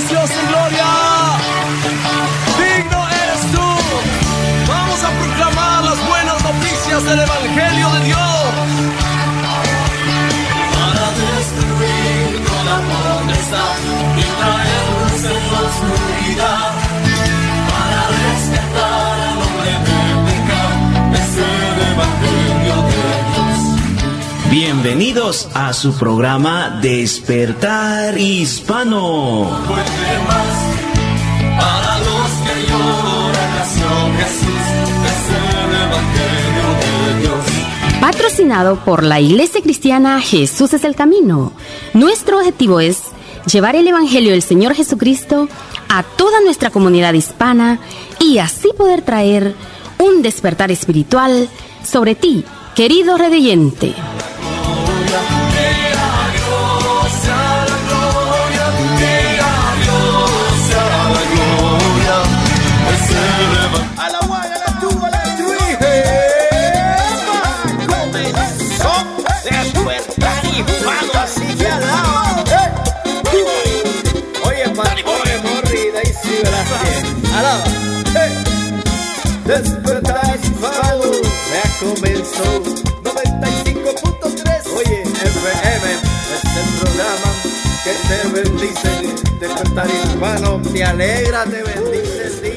Dios en gloria. Digno eres tú. Vamos a proclamar las buenas noticias del Evangelio de Dios. Para destruir toda potestad y traer luz en la. Bienvenidos a su programa Despertar Hispano. Puede más. Para los que lloran nació Jesús. Es el Evangelio de Dios. Patrocinado por la Iglesia Cristiana Jesús es el Camino. Nuestro objetivo es llevar el Evangelio del Señor Jesucristo a toda nuestra comunidad hispana y así poder traer un despertar espiritual sobre ti, querido redeyente. Despertar hispano, ya comenzó. 95.3. Oye, FM es el programa que te bendice. Despertar hispano, te alegra, te bendice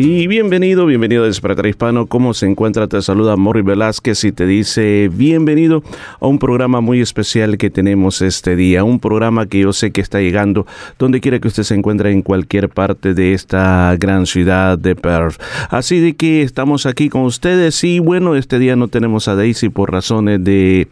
Y bienvenido, bienvenido a Despertar Hispano. ¿Cómo se encuentra? Te saluda Morri Velázquez y te dice bienvenido a un programa muy especial que tenemos este día. Un programa que yo sé que está llegando donde quiera que usted se encuentre en cualquier parte de esta gran ciudad de Perth. Así de que estamos aquí con ustedes y bueno, este día no tenemos a Daisy por razones de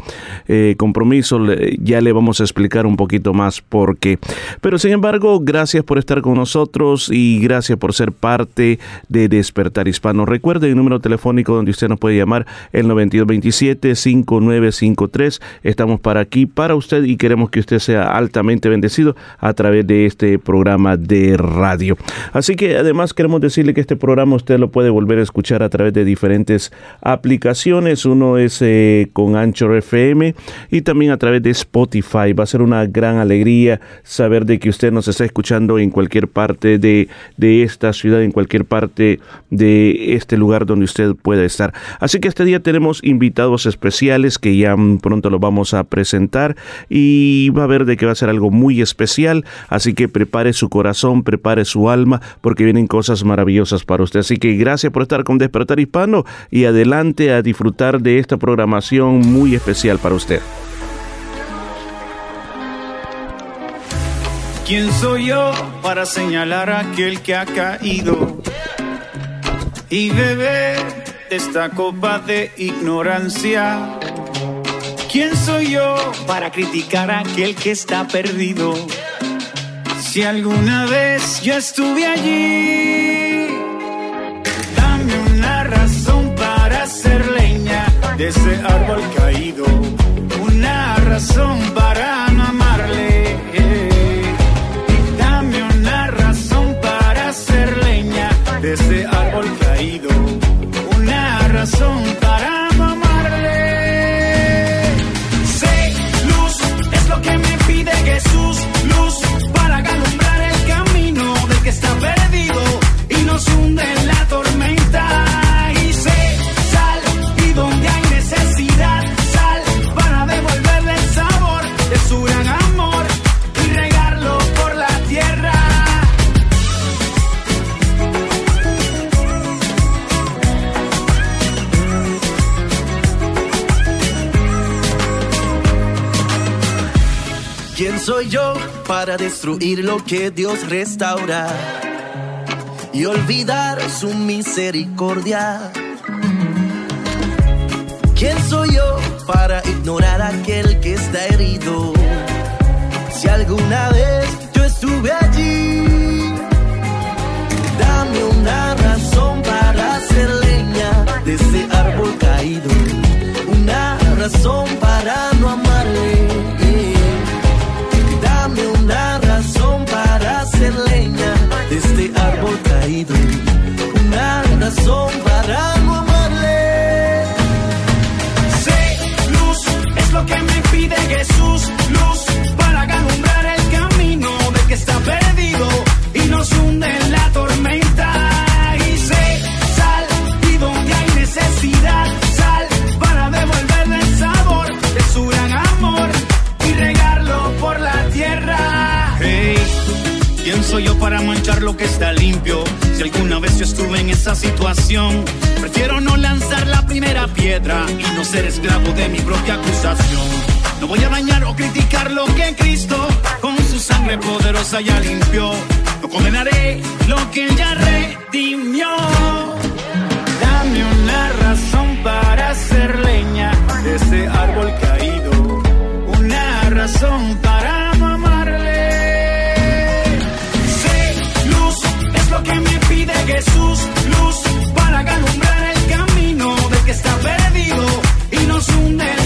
eh, compromiso. Ya le vamos a explicar un poquito más por qué. Pero sin embargo, gracias por estar con nosotros y gracias por ser parte Despertar Hispano. Recuerde el número telefónico donde usted nos puede llamar el 9227-5953. Estamos para aquí para usted y queremos que usted sea altamente bendecido a través de este programa de radio. Así que además queremos decirle que este programa usted lo puede volver a escuchar a través de diferentes aplicaciones. Uno es eh, con Anchor FM y también a través de Spotify. Va a ser una gran alegría saber de que usted nos está escuchando en cualquier parte de, de esta ciudad, en cualquier parte de este lugar donde usted pueda estar. Así que este día tenemos invitados especiales que ya mm, pronto los vamos a presentar y va a ver de que va a ser algo muy especial. Así que prepare su corazón, prepare su alma porque vienen cosas maravillosas para usted. Así que gracias por estar con Despertar Hispano y adelante a disfrutar de esta programación muy especial para usted. ¿Quién soy yo para señalar a aquel que ha caído y beber esta copa de ignorancia? ¿Quién soy yo para criticar a aquel que está perdido? Si alguna vez yo estuve allí, dame una razón para hacer leña de ese árbol caído, una razón para coração. Soy yo para destruir lo que Dios restaura y olvidar su misericordia? ¿Quién soy yo para ignorar aquel que está herido? Si alguna vez yo estuve allí, dame una razón para hacer leña de ese árbol caído, una razón para no amarle. Una razón para no amarle. Sé, luz, es lo que me pide Jesús, luz, para alumbrar el camino del que está perdido y nos hunde en la tormenta. Y sé, sal, y donde hay necesidad, sal, para devolverle el sabor de su gran amor y regarlo por la tierra. Hey, ¿quién soy yo para manchar lo que está limpio? Alguna vez yo estuve en esa situación, prefiero no lanzar la primera piedra y no ser esclavo de mi propia acusación. No voy a dañar o criticar lo que Cristo con su sangre poderosa ya limpió. No condenaré lo que ya redimió. Dame una razón para hacer leña de ese árbol caído. Una razón para no amarle. Sé, luz, es lo que me Jesús. Luz, para alumbrar el camino del que está perdido y nos hunde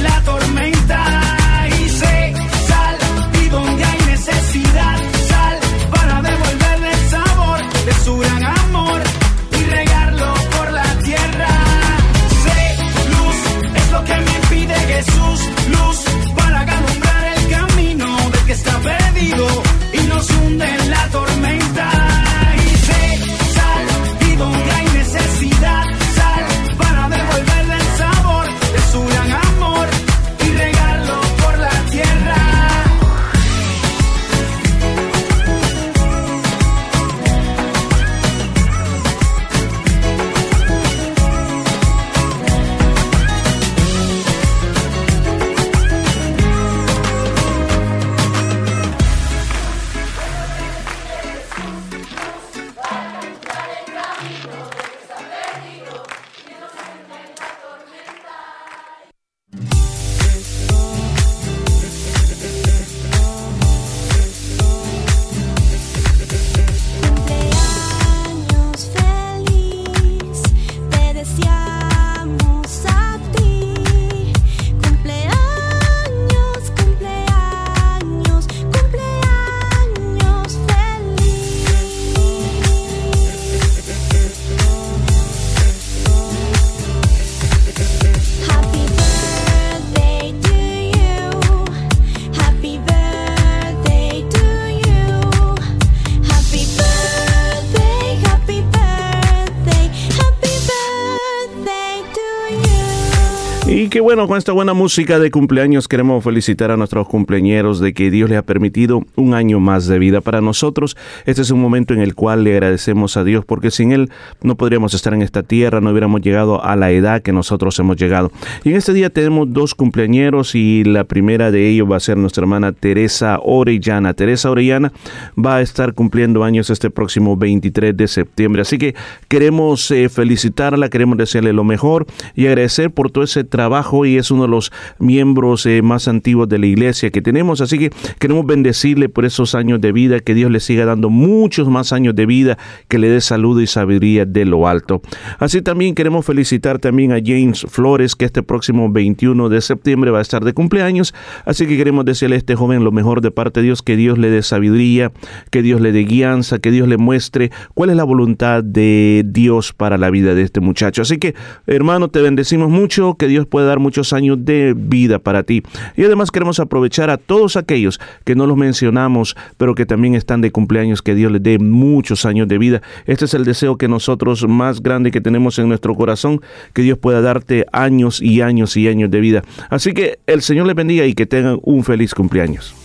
con esta buena música de cumpleaños queremos felicitar a nuestros cumpleañeros de que Dios les ha permitido un año más de vida para nosotros. Este es un momento en el cual le agradecemos a Dios porque sin Él no podríamos estar en esta tierra, no hubiéramos llegado a la edad que nosotros hemos llegado. Y en este día tenemos dos cumpleañeros y la primera de ellos va a ser nuestra hermana Teresa Orellana. Teresa Orellana va a estar cumpliendo años este próximo 23 de septiembre. Así que queremos eh, felicitarla, queremos desearle lo mejor y agradecer por todo ese trabajo y es uno de los miembros eh, más antiguos de la iglesia que tenemos. Así que queremos bendecirle por esos años de vida, que Dios le siga dando muchos más años de vida, que le dé salud y sabiduría de lo alto. Así también queremos felicitar también a James Flores, que este próximo 21 de septiembre va a estar de cumpleaños. Así que queremos decirle a este joven lo mejor de parte de Dios, que Dios le dé sabiduría, que Dios le dé guianza, que Dios le muestre cuál es la voluntad de Dios para la vida de este muchacho. Así que, hermano, te bendecimos mucho, que Dios pueda dar años de vida para ti. Y además queremos aprovechar a todos aquellos que no los mencionamos, pero que también están de cumpleaños, que Dios les dé muchos años de vida. Este es el deseo que nosotros más grande que tenemos en nuestro corazón, que Dios pueda darte años y años y años de vida. Así que el Señor les bendiga y que tengan un feliz. Cumpleaños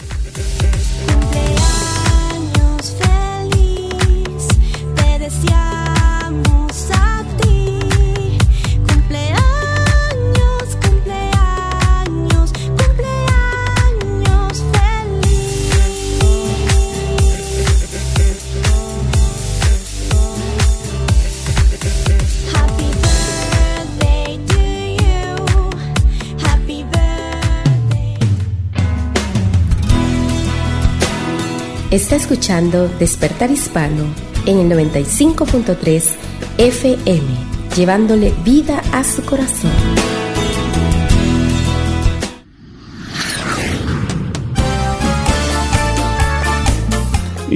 Está escuchando Despertar Hispano en el 95.3 FM, llevándole vida a su corazón.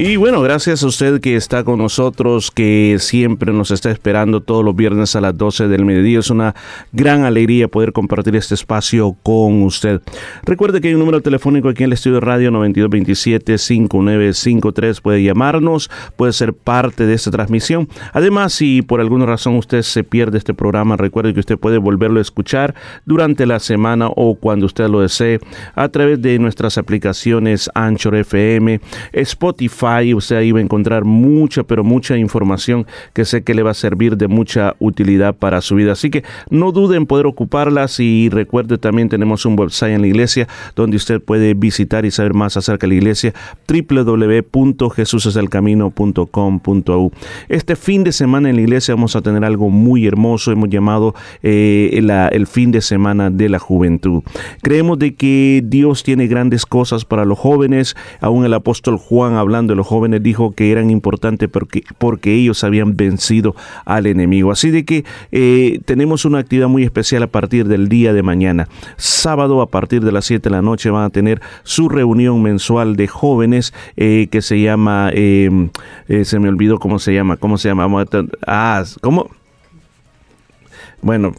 Y bueno, gracias a usted que está con nosotros, que siempre nos está esperando todos los viernes a las 12 del mediodía. Es una gran alegría poder compartir este espacio con usted. Recuerde que hay un número telefónico aquí en el estudio de radio 9227-5953. Puede llamarnos, puede ser parte de esta transmisión. Además, si por alguna razón usted se pierde este programa, recuerde que usted puede volverlo a escuchar durante la semana o cuando usted lo desee a través de nuestras aplicaciones Anchor FM, Spotify. Usted ahí va a encontrar mucha, pero mucha información que sé que le va a servir de mucha utilidad para su vida. Así que no dude en poder ocuparlas y recuerde también tenemos un website en la iglesia donde usted puede visitar y saber más acerca de la iglesia www.jesuseselcamino.com.au. Este fin de semana en la iglesia vamos a tener algo muy hermoso, hemos llamado eh, el fin de semana de la juventud. Creemos de que Dios tiene grandes cosas para los jóvenes, aún el apóstol Juan hablando de los jóvenes dijo que eran importantes porque, porque ellos habían vencido al enemigo. Así de que eh, tenemos una actividad muy especial a partir del día de mañana. Sábado a partir de las 7 de la noche van a tener su reunión mensual de jóvenes eh, que se llama, eh, eh, se me olvidó cómo se llama, cómo se llama, ah, ¿cómo? Bueno,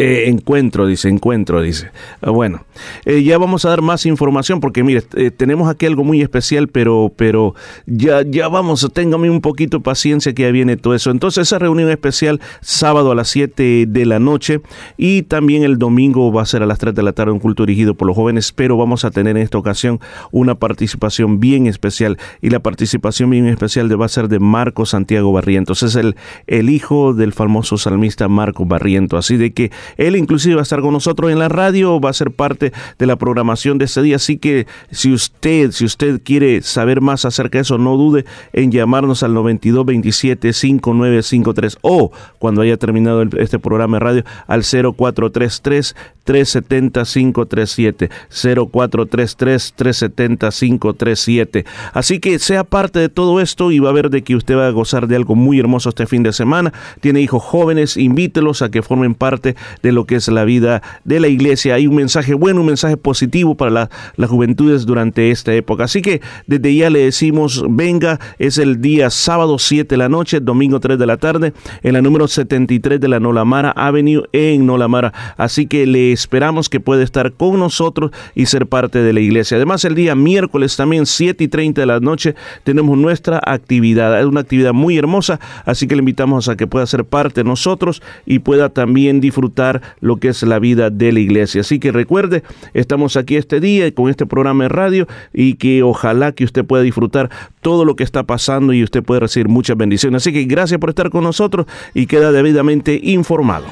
eh, encuentro, dice, encuentro, dice. Ah, bueno, eh, ya vamos a dar más información porque mire, eh, tenemos aquí algo muy especial, pero, pero ya, ya vamos, téngame un poquito paciencia que ya viene todo eso. Entonces, esa reunión especial sábado a las 7 de la noche y también el domingo va a ser a las 3 de la tarde un culto dirigido por los jóvenes, pero vamos a tener en esta ocasión una participación bien especial y la participación bien especial va a ser de Marco Santiago Barrientos. Es el, el hijo del famoso salmista Marco Barrientos. Así de que él inclusive va a estar con nosotros en la radio, va a ser parte de la programación de este día. Así que si usted, si usted quiere saber más acerca de eso, no dude en llamarnos al 9227-5953 o cuando haya terminado este programa de radio al 0433 370 537 0433 370 537 así que sea parte de todo esto y va a ver de que usted va a gozar de algo muy hermoso este fin de semana tiene hijos jóvenes invítelos a que formen parte de lo que es la vida de la iglesia hay un mensaje bueno un mensaje positivo para la- las juventudes durante esta época así que desde ya le decimos venga es el día sábado 7 de la noche domingo 3 de la tarde en la número 73 de la Nolamara Avenue en Nolamara así que le esperamos que pueda estar con nosotros y ser parte de la iglesia. Además, el día miércoles también 7 y 30 de la noche tenemos nuestra actividad. Es una actividad muy hermosa, así que le invitamos a que pueda ser parte de nosotros y pueda también disfrutar lo que es la vida de la iglesia. Así que recuerde, estamos aquí este día con este programa de radio y que ojalá que usted pueda disfrutar todo lo que está pasando y usted pueda recibir muchas bendiciones. Así que gracias por estar con nosotros y queda debidamente informado.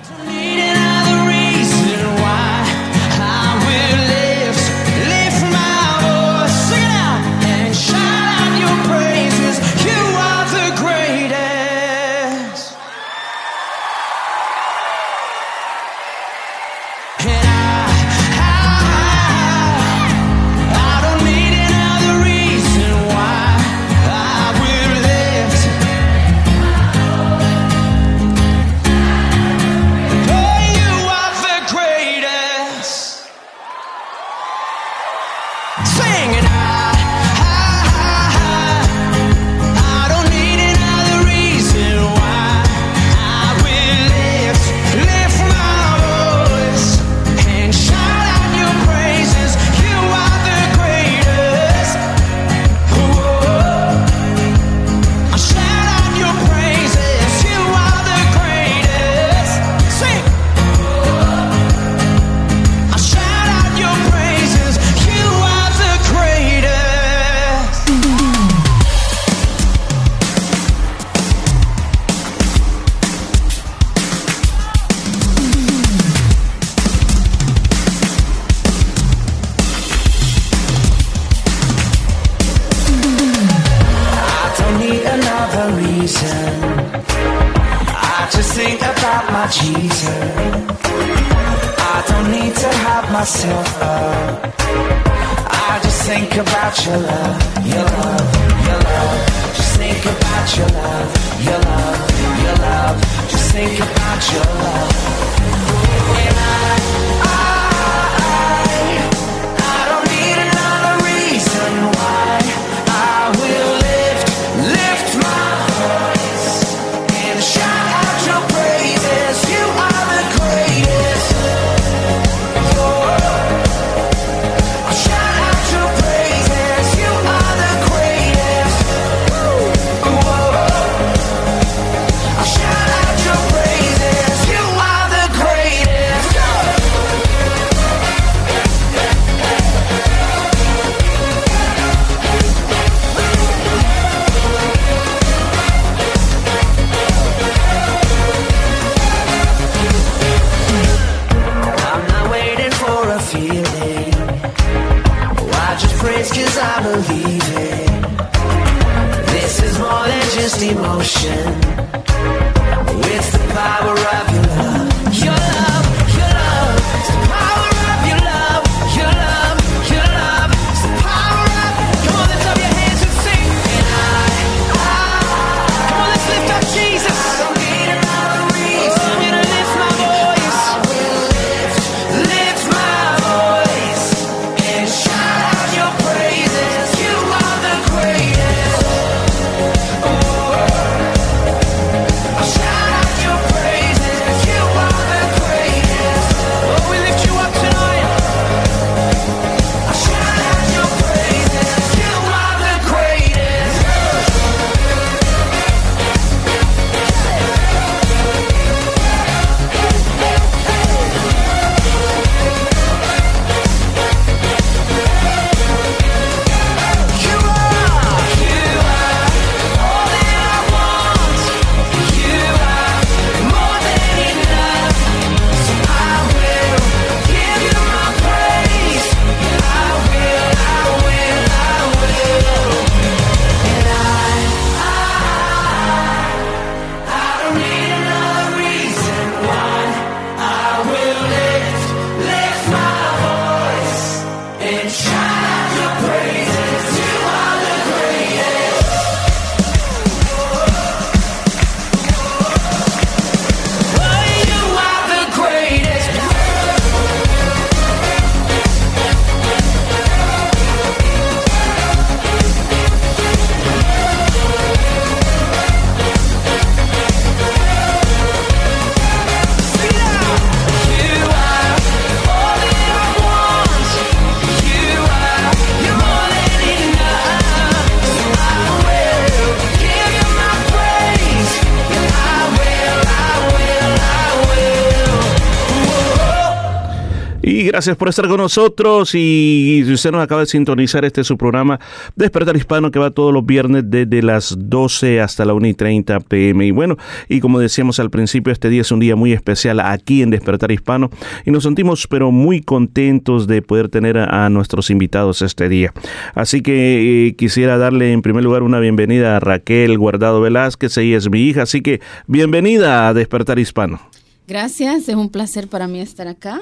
Gracias por estar con nosotros. Y si usted nos acaba de sintonizar, este es su programa Despertar Hispano que va todos los viernes desde las 12 hasta la 1 y 30 pm. Y bueno, y como decíamos al principio, este día es un día muy especial aquí en Despertar Hispano. Y nos sentimos, pero muy contentos de poder tener a, a nuestros invitados este día. Así que eh, quisiera darle en primer lugar una bienvenida a Raquel Guardado Velázquez. Ella es mi hija. Así que bienvenida a Despertar Hispano. Gracias, es un placer para mí estar acá.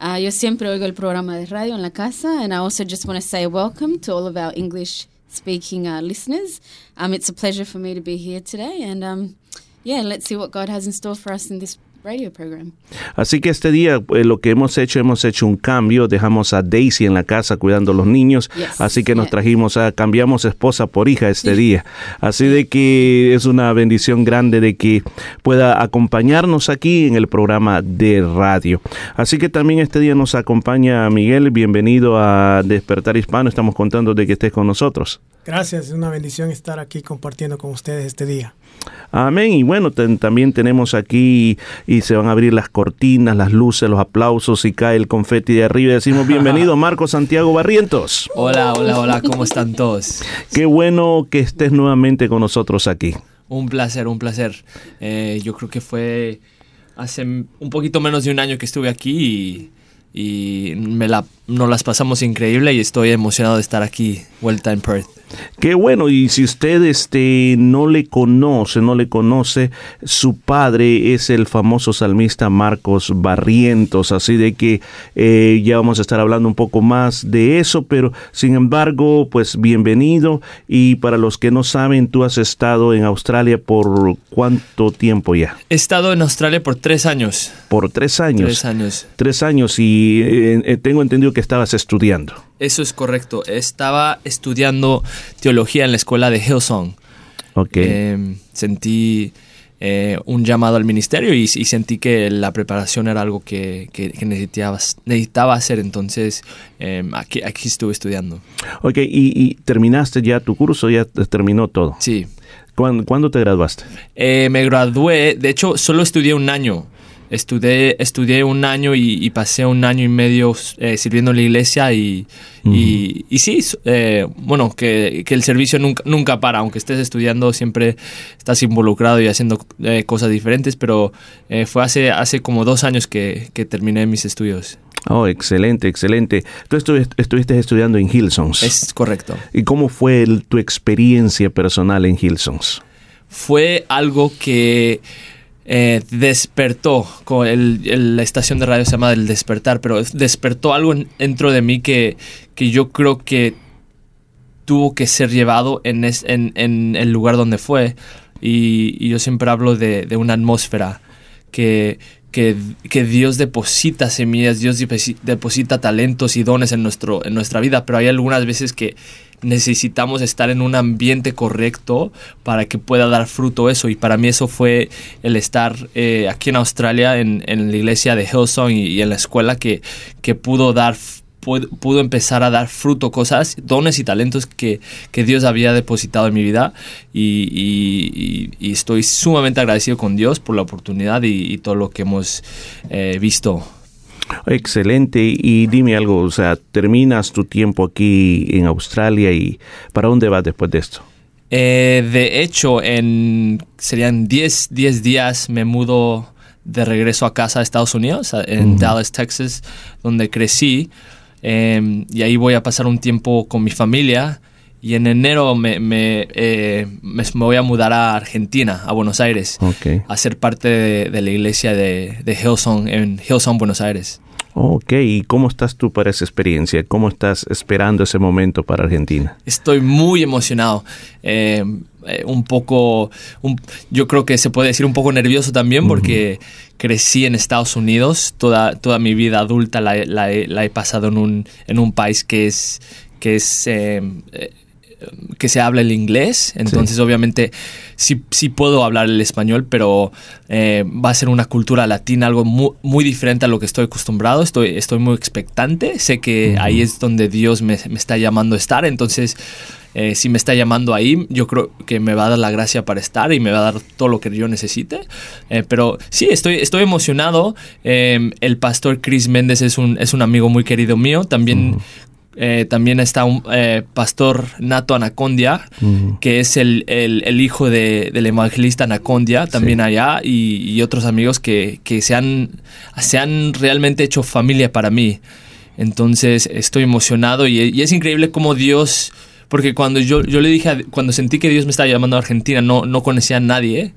Ah, yo siempre oigo el programa de radio en la casa, and I also just want to say welcome to all of our English speaking uh, listeners. Um, it's a pleasure for me to be here today, and um, yeah, let's see what God has in store for us in this radio program. Así que este día eh, lo que hemos hecho, hemos hecho un cambio, dejamos a Daisy en la casa cuidando a los niños, Yes, así que nos yeah. trajimos a, cambiamos esposa por hija este día. Así de que es una bendición grande de que pueda acompañarnos aquí en el programa de radio. Así que también este día nos acompaña Miguel, bienvenido a Despertar Hispano, estamos contando de que estés con nosotros. Gracias, es una bendición estar aquí compartiendo con ustedes este día. Amén. Y bueno, ten- también tenemos aquí y se van a abrir las cortinas, las luces, los aplausos y cae el confeti de arriba. Y decimos bienvenido Marco Santiago Barrientos. Hola, hola, hola, ¿cómo están todos? Qué bueno que estés nuevamente con nosotros aquí. Un placer, un placer. Eh, yo creo que fue hace un poquito menos de un año que estuve aquí y, y me la, nos las pasamos increíble y estoy emocionado de estar aquí, vuelta en Perth. Qué bueno, y si usted este, no le conoce, no le conoce, su padre es el famoso salmista Marcos Barrientos, así de que eh, ya vamos a estar hablando un poco más de eso, pero sin embargo, pues bienvenido, y para los que no saben, tú has estado en Australia por cuánto tiempo ya? He estado en Australia por tres años. Por tres años. Tres años. Tres años, y eh, eh, tengo entendido que estabas estudiando. Eso es correcto. Estaba estudiando teología en la escuela de Hillsong. Ok. Eh, sentí eh, un llamado al ministerio y, y sentí que la preparación era algo que, que- que necesitaba, necesitaba hacer. Entonces, eh, aquí, aquí estuve estudiando. Ok, y, y terminaste ya tu curso, ya te- terminó todo. Sí. ¿Cuándo, cuándo te graduaste? Eh, me gradué, de hecho, solo estudié un año. Estudié, estudié un año y, y pasé un año y medio eh, sirviendo en la iglesia y, y, y sí, eh, bueno, que, que el servicio nunca, nunca para, aunque estés estudiando siempre estás involucrado y haciendo eh, cosas diferentes, pero fue hace, hace como dos años que, que terminé mis estudios. Oh, excelente, excelente. Tú estu- estuviste estudiando en Hillsongs. Es correcto. ¿Y cómo fue el- tu experiencia personal en Hillsongs? fue algo que eh, despertó, con el- la estación de radio se llama El Despertar, pero despertó algo en- dentro de mí que, que yo creo que tuvo que ser llevado en, es- en- en el lugar donde fue. Y, y yo siempre hablo de, de una atmósfera que, que, Dios deposita semillas, Dios deposi- deposita talentos y dones en, nuestro, en nuestra vida, pero hay algunas veces que necesitamos estar en un ambiente correcto para que pueda dar fruto eso. Y para mí eso fue el estar eh, aquí en Australia, en, en la iglesia de Hillsong y, en la escuela que, que pudo dar pudo, pudo empezar a dar fruto, cosas, dones y talentos que, que Dios había depositado en mi vida y, y- y- y estoy sumamente agradecido con Dios por la oportunidad y, y todo lo que hemos eh, visto. Excelente. Y dime algo, o sea, terminas tu tiempo aquí en Australia y ¿para dónde vas después de esto? Eh, de hecho, en serían 10, 10 días me mudo de regreso a casa a Estados Unidos, en. Dallas, Texas, donde crecí. Eh, y ahí voy a pasar un tiempo con mi familia. Y en enero me, me, eh, me- me voy a mudar a Argentina, a Buenos Aires, Ok. a ser parte de, de la iglesia de, de Hillsong, en Hillsong, Buenos Aires. Ok, ¿y cómo estás tú para esa experiencia? ¿Cómo estás esperando ese momento para Argentina? Estoy muy emocionado. Eh, eh, un poco, un- yo creo que se puede decir un poco nervioso también porque crecí en Estados Unidos. Toda, toda mi vida adulta la, he- la he- la he pasado en un, en un país que es, que es eh, eh, que se habla el inglés, entonces obviamente sí, sí puedo hablar el español, pero eh, va a ser una cultura latina, algo muy, muy diferente a lo que estoy acostumbrado, estoy, estoy muy expectante, sé que ahí es donde Dios me, me está llamando a estar, entonces eh, si me está llamando ahí, yo creo que me va a dar la gracia para estar y me va a dar todo lo que yo necesite, Eh, pero sí, estoy, estoy emocionado, Eh, el pastor Chris Méndez es un, es un amigo muy querido mío, también... Eh, también está un pastor Nato Anacondia, que es el, el- el hijo de- del evangelista Anacondia, también allá, y, y otros amigos que, que se, han, se han realmente hecho familia para mí. Entonces estoy emocionado y, y es increíble cómo Dios, porque cuando yo, yo le dije, a- cuando sentí que Dios me estaba llamando a Argentina, no, no conocía a nadie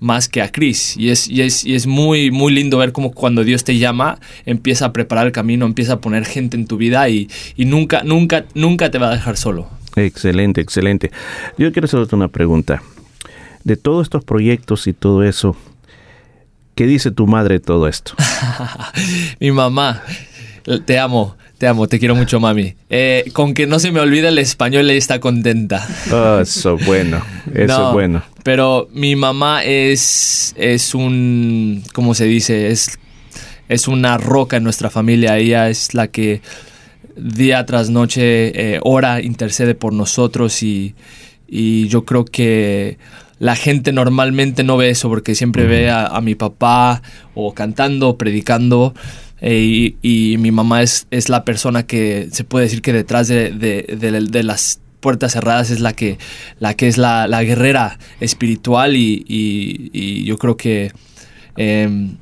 más que a Chris. Y es, y es, y es muy, muy lindo ver cómo cuando Dios te llama, empieza a preparar el camino, empieza a poner gente en tu vida y, y nunca, nunca, nunca te va a dejar solo. Excelente, excelente. Yo quiero hacerte una pregunta. De todos estos proyectos y todo eso, ¿qué dice tu madre de todo esto? Mi mamá, te amo, te amo, te quiero mucho, mami. Eh, con que no se me olvide el español, ella está contenta. Oh, eso bueno, eso No, bueno. Pero mi mamá es, es un, ¿cómo se dice? Es, es una roca en nuestra familia. Ella es la que día tras noche eh, ora, intercede por nosotros y, y yo creo que la gente normalmente no ve eso porque siempre ve a, a mi papá o cantando, predicando. Eh, y, y mi mamá es, es la persona que se puede decir que detrás de, de- de- de las puertas cerradas es la que, la que es la, la guerrera espiritual y, y- y yo creo que em,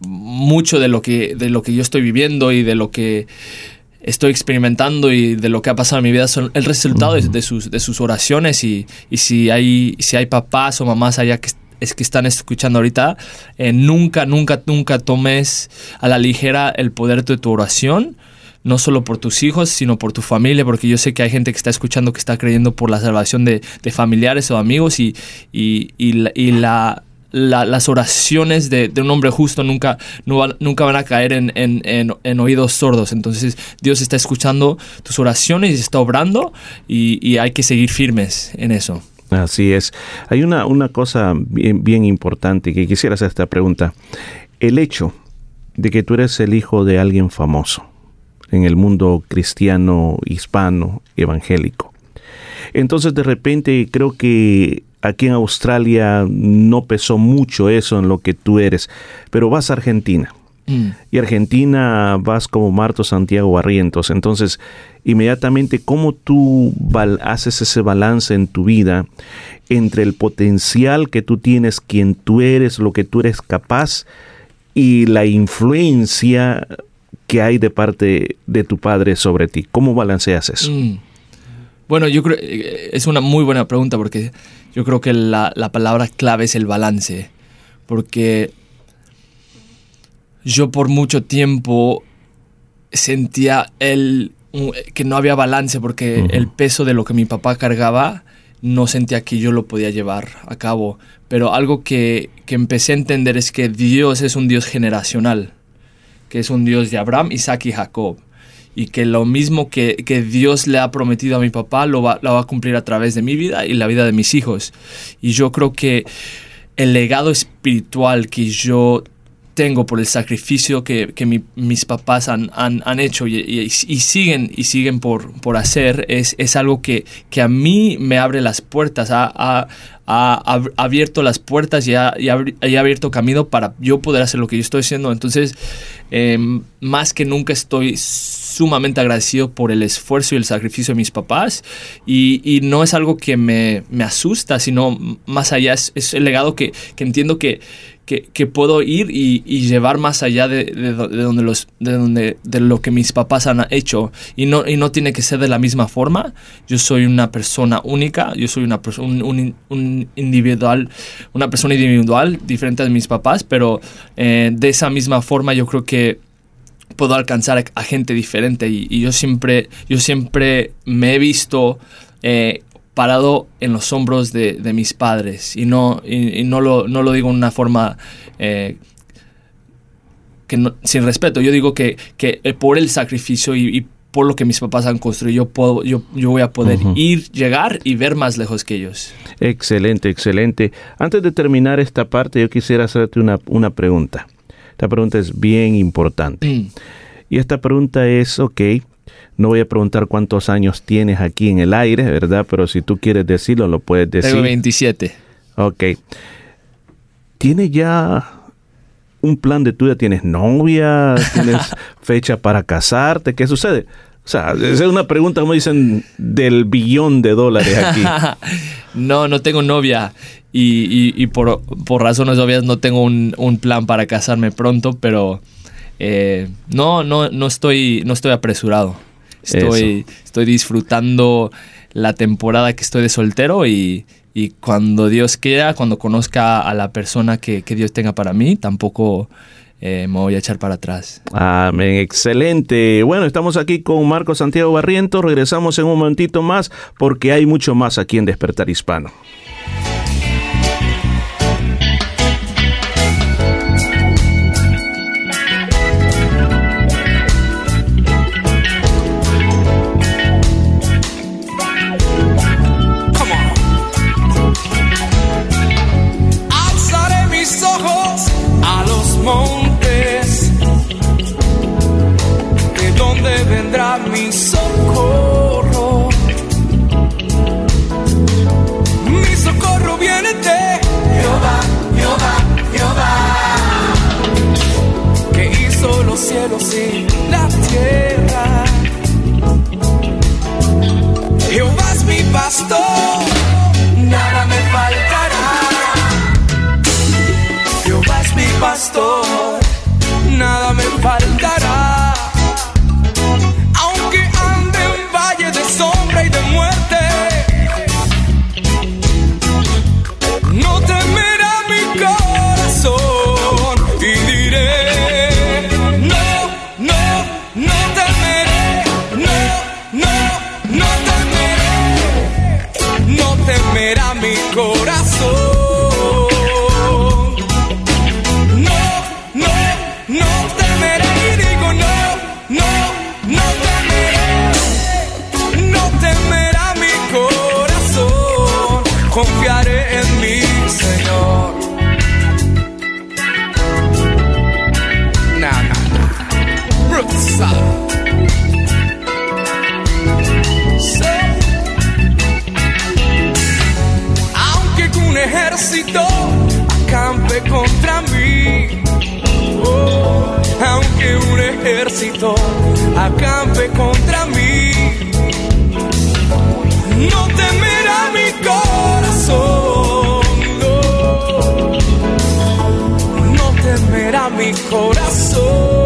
mucho de lo que de lo que yo estoy viviendo y de lo que estoy experimentando y de lo que ha pasado en mi vida son el resultado de, de sus, de sus oraciones y, y si hay si hay papás o mamás allá que es que están escuchando ahorita eh, nunca nunca nunca tomes a la ligera el poder de tu oración no solo por tus hijos, sino por tu familia, porque yo sé que hay gente que está escuchando que está creyendo por la salvación de, familiares o amigos y, y, y la, las oraciones de, un hombre justo nunca, nunca van a caer en, en- oídos sordos. Entonces Dios está escuchando tus oraciones y está obrando y hay que seguir firmes en eso. Así es. Hay una, una cosa bien, bien importante que quisiera hacer esta pregunta. El hecho de que tú eres el hijo de alguien famoso en el mundo cristiano, hispano, evangélico. Entonces de repente creo que aquí en Australia no pesó mucho eso en lo que tú eres, pero vas a Argentina. Y Argentina vas como Marto Santiago Barrientos. Entonces, inmediatamente, ¿cómo tú haces ese balance en tu vida entre el potencial que tú tienes, quien tú eres, lo que tú eres capaz y la influencia que hay de parte de tu padre sobre ti? ¿Cómo balanceas eso? Mm. Bueno, yo creo eh, es una muy buena pregunta porque yo creo que la palabra clave es el balance, porque yo por mucho tiempo sentía el, que no había balance porque el peso de lo que mi papá cargaba no sentía que yo lo podía llevar a cabo. Pero algo que, que empecé a entender es que Dios es un Dios generacional, que es un Dios de Abraham, Isaac y Jacob. Y que lo mismo que, que Dios le ha prometido a mi papá lo va, lo va a cumplir a través de mi vida y la vida de mis hijos. Y yo creo que el legado espiritual que yo tengo por el sacrificio que, que mi- mis papás han, han- han hecho y, y- siguen y siguen por, por hacer es, es algo que, que a mí me abre las puertas, ha, ha- ha ab- abierto las puertas y ha, y ha abierto camino para yo poder hacer lo que yo estoy haciendo. Entonces, eh, más que nunca estoy sumamente agradecido por el esfuerzo y el sacrificio de mis papás y, y no es algo que me, me asusta, sino más allá es, es el legado que, que entiendo que, que, puedo ir y, llevar más allá de, de do- de donde los, de, donde, de lo que mis papás han hecho y no, y no tiene que ser de la misma forma. Yo soy una persona única, yo soy una un, individual, una persona individual diferente de mis papás, pero eh, de esa misma forma yo creo que puedo alcanzar a, a gente diferente y, y yo siempre yo siempre me he visto eh, parado en los hombros de, de mis padres y no y, y no lo no lo digo en una forma eh, que no- sin respeto yo digo que, que eh, por el sacrificio y, y por lo que mis papás han construido yo puedo yo, yo voy a poder ir llegar y ver más lejos que ellos Excelente, excelente. Antes de terminar esta parte, yo quisiera hacerte una, una pregunta. Esta pregunta es bien importante. Mm. Y esta pregunta es, ok, no voy a preguntar cuántos años tienes aquí en el aire, ¿verdad? Pero si tú quieres decirlo, lo puedes decir. tengo 27 Ok. ¿Tienes ya un plan de tu vida? ¿Tienes novia? ¿Tienes fecha para casarte? ¿Qué sucede? O sea, esa es una pregunta, como dicen, del billón de dólares aquí. no, no tengo novia y, y- y por, por razones obvias no tengo un, un plan para casarme pronto, pero eh, no, no, no, estoy, no estoy apresurado. Estoy, estoy disfrutando la temporada que estoy de soltero y, y cuando Dios quiera, cuando conozca a la persona que, que Dios tenga para mí, tampoco eh, me voy a echar para atrás. Amén, excelente. Bueno, estamos aquí con Marco Santiago Barriento. Regresamos en un momentito más porque hay mucho más aquí en Despertar Hispano. Contra mí, oh, aunque un ejército acampe contra mí, no temerá mi corazón, no, no temerá mi corazón.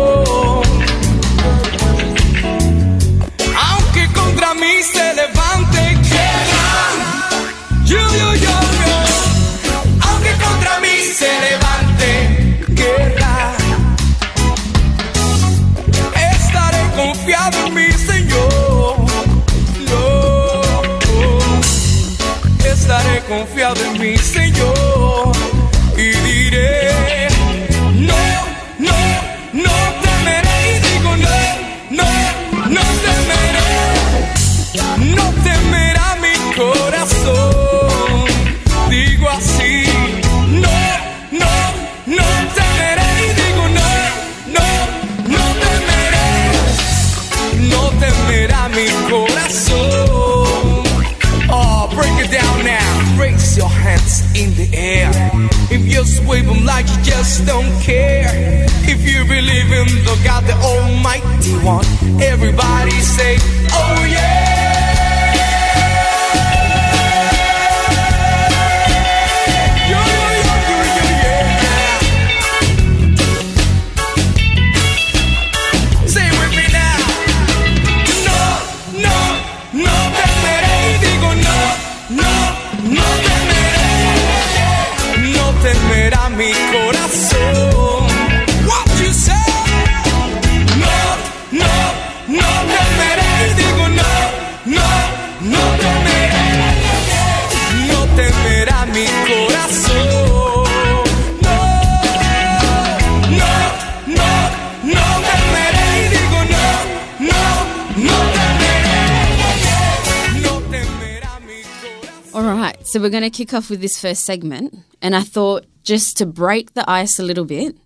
Kick off with this first segment. And I thought just to break the ice a little bit,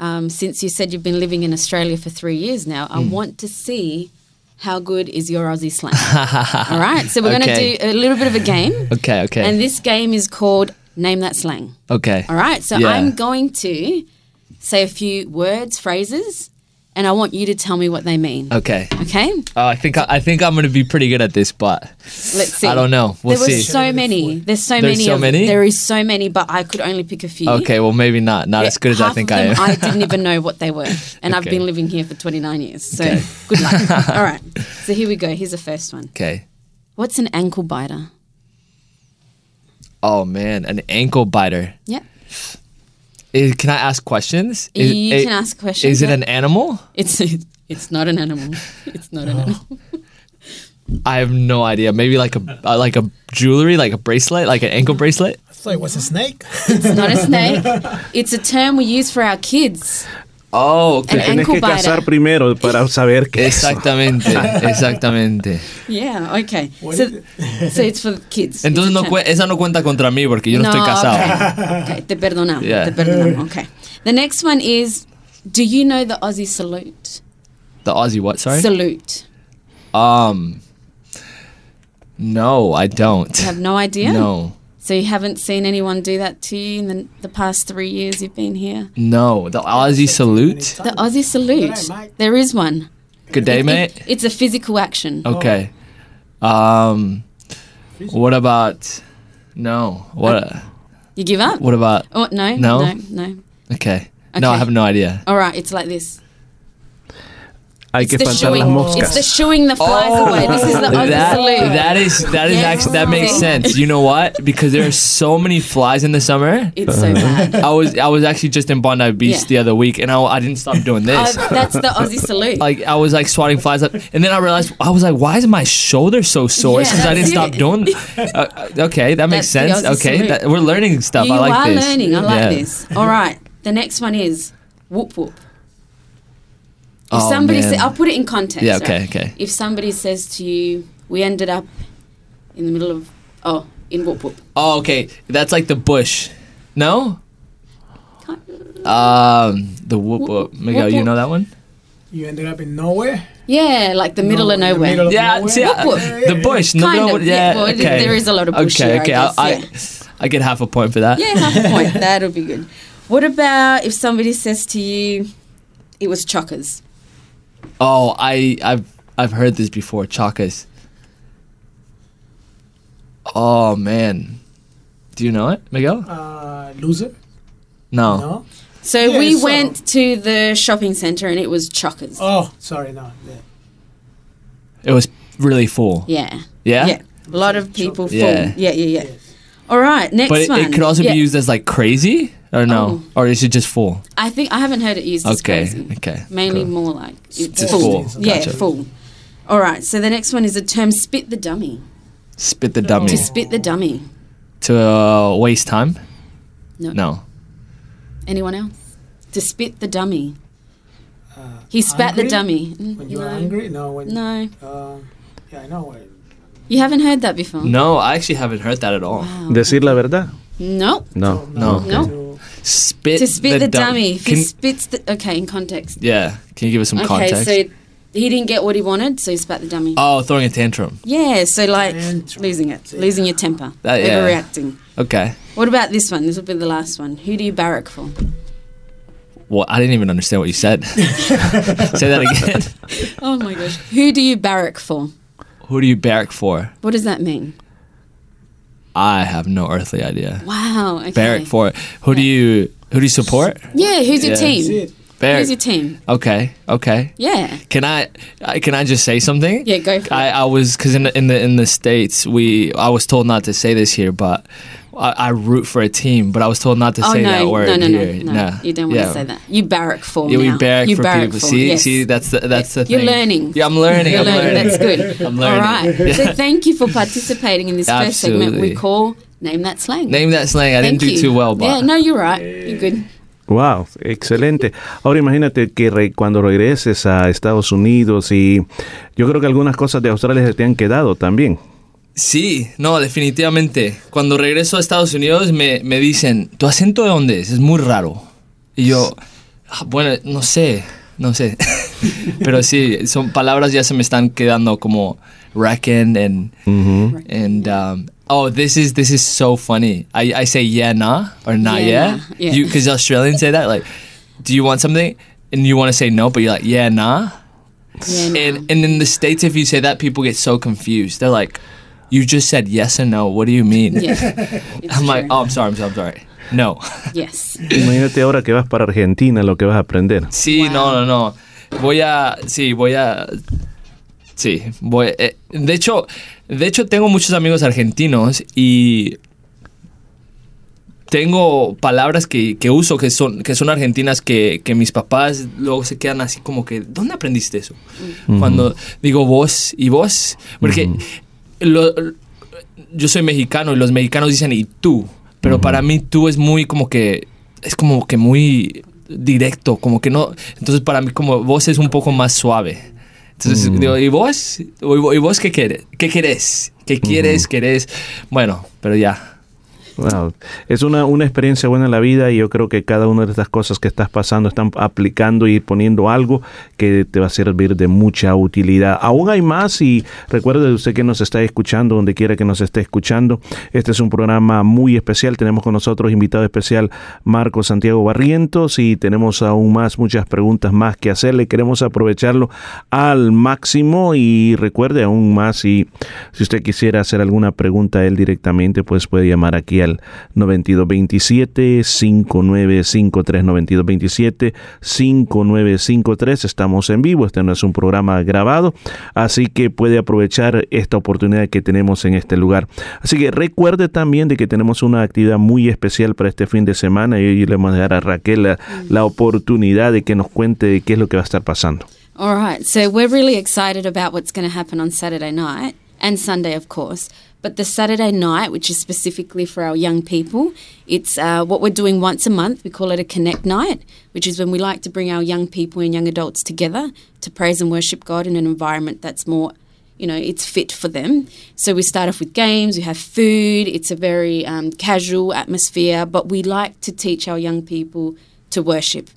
um, since you said you've been living in Australia for three years now, I Mm. want to see how good is your Aussie slang. All right, so we're going to do a little bit of a game. Okay, okay. And this game is called Name That Slang. okay. All right, so Yeah. I'm going to say a few words, phrases, and I want you to tell me what they mean. Okay. Okay? Oh, I think I, I think I'm gonna be pretty good at this, but Let's see. I don't know. We'll there see. was so many. There's so There's many. so of- many? There is so many, but I could only pick a few. Okay, well maybe not. Not as good as I think I am. I didn't even know what they were, and I've been living here for 29 years. So Okay. good luck. All right. So here we go. Here's the first one. okay. What's an ankle biter? Oh man, an ankle biter. Yeah. Is, can I ask questions? Is, You it- can ask questions, Is it yeah. an animal? It's it's not an animal. It's not an animal. I have no idea. Maybe like a uh, like a jewelry, like a bracelet, like an ankle bracelet. So it was a snake? It's not a snake. It's a term we use for our kids. Oh, ankle que cazar primero para saber qué es. Exactamente, exactamente. Yeah. Okay. So, so it's for kids. Entonces no esa no cuenta contra mí porque yo no, estoy casado. Okay. okay, te perdonamos. Yeah. Te perdonamos. Okay. The next one is Do you know the Aussie salute? The Aussie what? Sorry. Salute. um. No, I don't. You have no idea? No, So you haven't seen anyone do that to you in the, the past three years you've been here? no. The Aussie salute. The Aussie salute. There is one. Good day, It- mate. it's a physical action. Okay. Um. What about? No. What? You give up? What about? Oh, no. No? No. No. Okay. No, I have no idea. All right, it's like this. Hay que the espantar las moscas. It's the shooing the flies away. This is the Aussie Oh. that, salute. that is that is Yeah. actually that makes sense. You know what? Because there are so many flies in the summer. It's so bad. I was I was actually just in Bondi Beach Yeah. the other week, and I, I didn't stop doing this. Uh, that's the Aussie salute. like I was like swatting flies up, and then I realized I was like, why is my shoulder so sore? It's Yeah, because I didn't that's stop it. doing. Uh, okay, that makes That's sense. Okay, that, we're learning stuff. You I like are this. learning. I like Yeah. this. All right. The next one is whoop whoop. If Oh, somebody man. says, I'll put it in context. Yeah, right? okay, okay. If somebody says to you, we ended up in the middle of, oh, in whoop whoop. Oh, okay. That's like the bush. No? Um, the whoop whoop. Miguel, you know that one? You ended up in nowhere? Yeah, like the middle of in the nowhere. middle of Yeah, nowhere? see, I- Whoop, the bush. No, Kind no, of, yeah, yeah, well, okay. there is a lot of bush Okay, here, I okay. guess, I, yeah. I, I get half a point for that. Yeah, half a point. That'll be good. What about if somebody says to you, it was chockers? Oh, I, I've, I've heard this before. Chakas. Oh man, do you know it, Miguel? Uh, loser? No. No? So Yeah, we so- went to the shopping centre and it was chockers. Oh, sorry, no. Yeah. It was really full. Yeah. Yeah? Yeah. A lot of people full. Yeah. Yeah, yeah, yeah. All right, next But it, one. it could also Yeah. be used as like crazy, or no, Oh. or is it just full? I think I haven't heard it used as Okay, crazy. okay, Mainly cool. more like it's Just full. full, Yeah, gotcha. full. All right, so the next one is the term spit the dummy. Spit the dummy To spit the dummy. to uh, waste time. No. No. Anyone else? To spit the dummy. he spat the angry? dummy. Mm, When you no. are angry? No. When, No. Uh, yeah, I know. When, You haven't heard that before? No, I actually haven't heard that at all. Decir la verdad. No. No. No. No. Spit to spit the, dum- dummy. If Can- he spits the. Okay, in context. yeah. Can you give us some okay, context? Okay, so he didn't get what he wanted, so he spat the dummy. oh, throwing a tantrum. Yeah, so like losing it, losing your temper, That- yeah. overreacting. Okay. What about this one? This will be the last one. Who do you barrack for? Well, I didn't even understand what you said. Say that again. Oh my gosh. Who do you barrack for? Who do you barrack for? What does that mean? I have no earthly idea. Wow. Okay. Barrack for who do you who do you support? Yeah, who's your Yeah. team? Barrack. Who's your team? Okay, okay. Yeah. Can I I- can I just say something? Yeah, go for I, I was because in the, in the in the states we I was told not to say this here, but I, I root for a team, but I was told not to oh say no, that word no, no, here. no, no, You don't want Yeah. to say that. You barrack for Yeah, we barrack you for barrack people. for, see, yes. see, that's the that's the You're thing. learning. Yeah, I'm learning. You're I'm learning. learning. That's good. I'm learning. All right. Yeah. So thank you for participating in this first segment we call Name That Slang. Name that slang. I Thank didn't do you. too well, but Yeah, no, you're right. You're good. Wow, excelente. Ahora imagínate que re- cuando regreses a Estados Unidos y yo creo que algunas cosas de Australia se te han quedado también. Sí, no, definitivamente. Cuando regreso a Estados Unidos me, me dicen, ¿tu acento de dónde es? Es muy raro. Y yo, "Ah, bueno, no sé, no sé. Pero sí, son palabras ya se me están quedando como reckon and, and um, oh, this is this is so funny. I, I say yeah, nah, or not Yeah, yeah. nah, yeah. You Because Australians say that, like, do you want something? And you want to say no, but you're like, yeah, nah. Yeah, nah. And, and in the States, if you say that, people get so confused. They're like, you just said yes and no. What do you mean? Yeah. I'm like, oh, I'm sorry, I'm sorry, I'm sorry. No. Yes. Imagínate ahora que vas para Argentina lo que vas a aprender. Sí, no, no, no. Voy a, sí, voy a, sí, voy. eh, de hecho, de hecho tengo muchos amigos argentinos y tengo palabras que, que uso que son, que son argentinas que, que mis papás luego se quedan así como que, ¿dónde aprendiste eso? Cuando digo vos y vos, porque lo- yo soy mexicano y los mexicanos dicen y tú, pero para mí tú es muy como que, es como que muy directo, como que no, entonces para mí como vos es un poco más suave. Entonces digo, ¿y vos? ¿Y vos- y vos qué quieres? ¿Qué querés? ¿Qué quieres? ¿Querés? Bueno, pero ya. Wow. Es una, una experiencia buena en la vida y yo creo que cada una de estas cosas que estás pasando están aplicando y poniendo algo que te va a servir de mucha utilidad. Aún hay más y recuerde usted que nos está escuchando, donde quiera que nos esté escuchando. Este es un programa muy especial. Tenemos con nosotros invitado especial Marco Santiago Barrientos y tenemos aún más, muchas preguntas más que hacerle. Queremos aprovecharlo al máximo y recuerde aún más y si usted quisiera hacer alguna pregunta a él directamente, pues puede llamar aquí al 9227 5953 9227 5953. Estamos en vivo, este no es un programa grabado, así que puede aprovechar esta oportunidad que tenemos en este lugar. Así que recuerde también de que tenemos una actividad muy especial para este fin de semana y hoy le vamos a dar a Raquel la, oportunidad de que nos cuente qué es lo que va a estar pasando. All right. So we're really excited about what's going to happen on Saturday night and Sunday, of course. But the Saturday night, which is specifically for our young people, it's uh, what we're doing once a month. We call it a Connect Night, which is when we like to bring our young people and young adults together to praise and worship God in an environment that's more you know, it's fit for them. So we start off with games, we have food, it's a very um, casual atmosphere, but we like to teach our young people to worship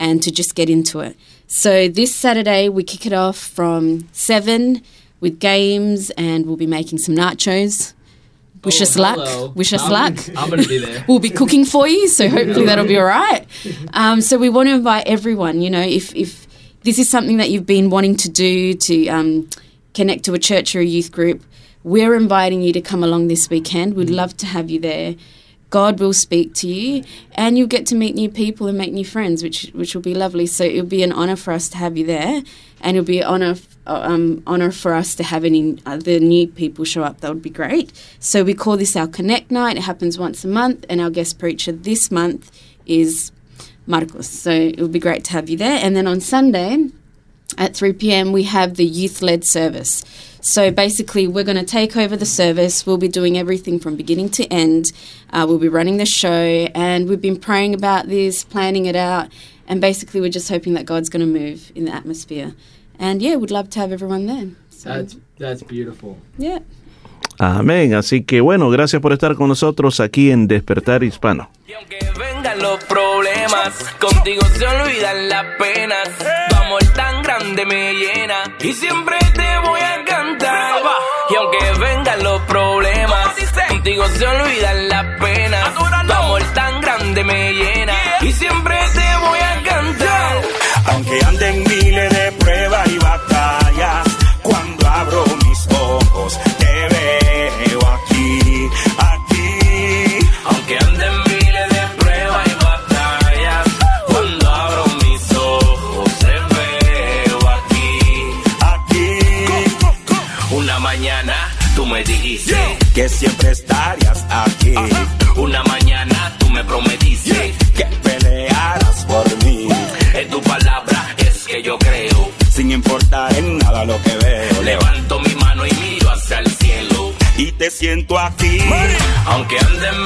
and to just get into it. So this Saturday, we kick it off from 7 with games, and we'll be making some nachos. Wish Oh, us luck. Wish us I'm- luck. I'm gonna be there. we'll be cooking for you, so hopefully that'll be all right. Um, so we want to invite everyone. You know, if if this is something that you've been wanting to do to um, connect to a church or a youth group, we're inviting you to come along this weekend. We'd love to have you there. God will speak to you, and you'll get to meet new people and make new friends, which which will be lovely. So it'll be an honor for us to have you there, and it'll be an honor um, honor for us to have any other new people show up. That would be great. So we call this our Connect Night. It happens once a month, and our guest preacher this month is Marcos. So it would be great to have you there. And then on Sunday at 3 p.m. we have the youth led service. So basically, we're going to take over the service. We'll be doing everything from beginning to end. Uh, we'll be running the show, and we've been praying about this, planning it out, and basically, we're just hoping that God's going to move in the atmosphere. And yeah, we'd love to have everyone there. So, That's, that's beautiful. yeah. Amén. Así que bueno, gracias por estar con nosotros aquí en Despertar Hispano. vengan los problemas, contigo se olvidan las penas. Tu amor tan grande me llena y siempre te voy a cantar. Y aunque vengan los problemas, contigo se olvidan las penas. Tu amor tan grande me llena y siempre te voy a cantar. que siempre estarías aquí. Una mañana tú me prometiste que pelearas por mí. En tu palabra es que yo creo, sin importar en nada lo que veo. Levanto mi mano y miro hacia el cielo y te siento aquí. Money. Aunque anden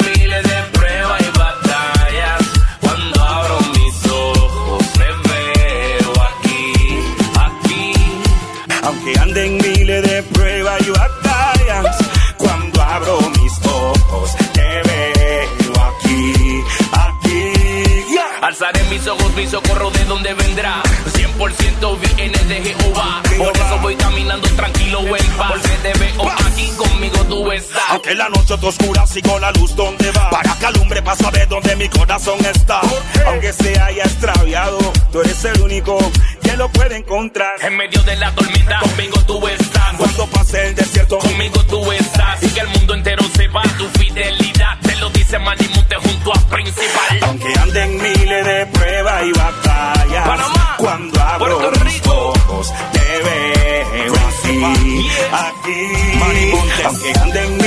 noche oscura, sigo la luz donde va. Para que alumbre para saber dónde mi corazón está. Aunque se haya extraviado, tú eres el único que lo puede encontrar. En medio de la tormenta, conmigo tú estás. Cuando pase el desierto, Conmigo tú estás. Y que el mundo entero sepa tu fidelidad. Te lo dice Manimonte junto a Principal. aunque anden miles de pruebas y batallas. Panamá, cuando abro Puerto mis ojos, te veo aquí, aquí. Aunque anden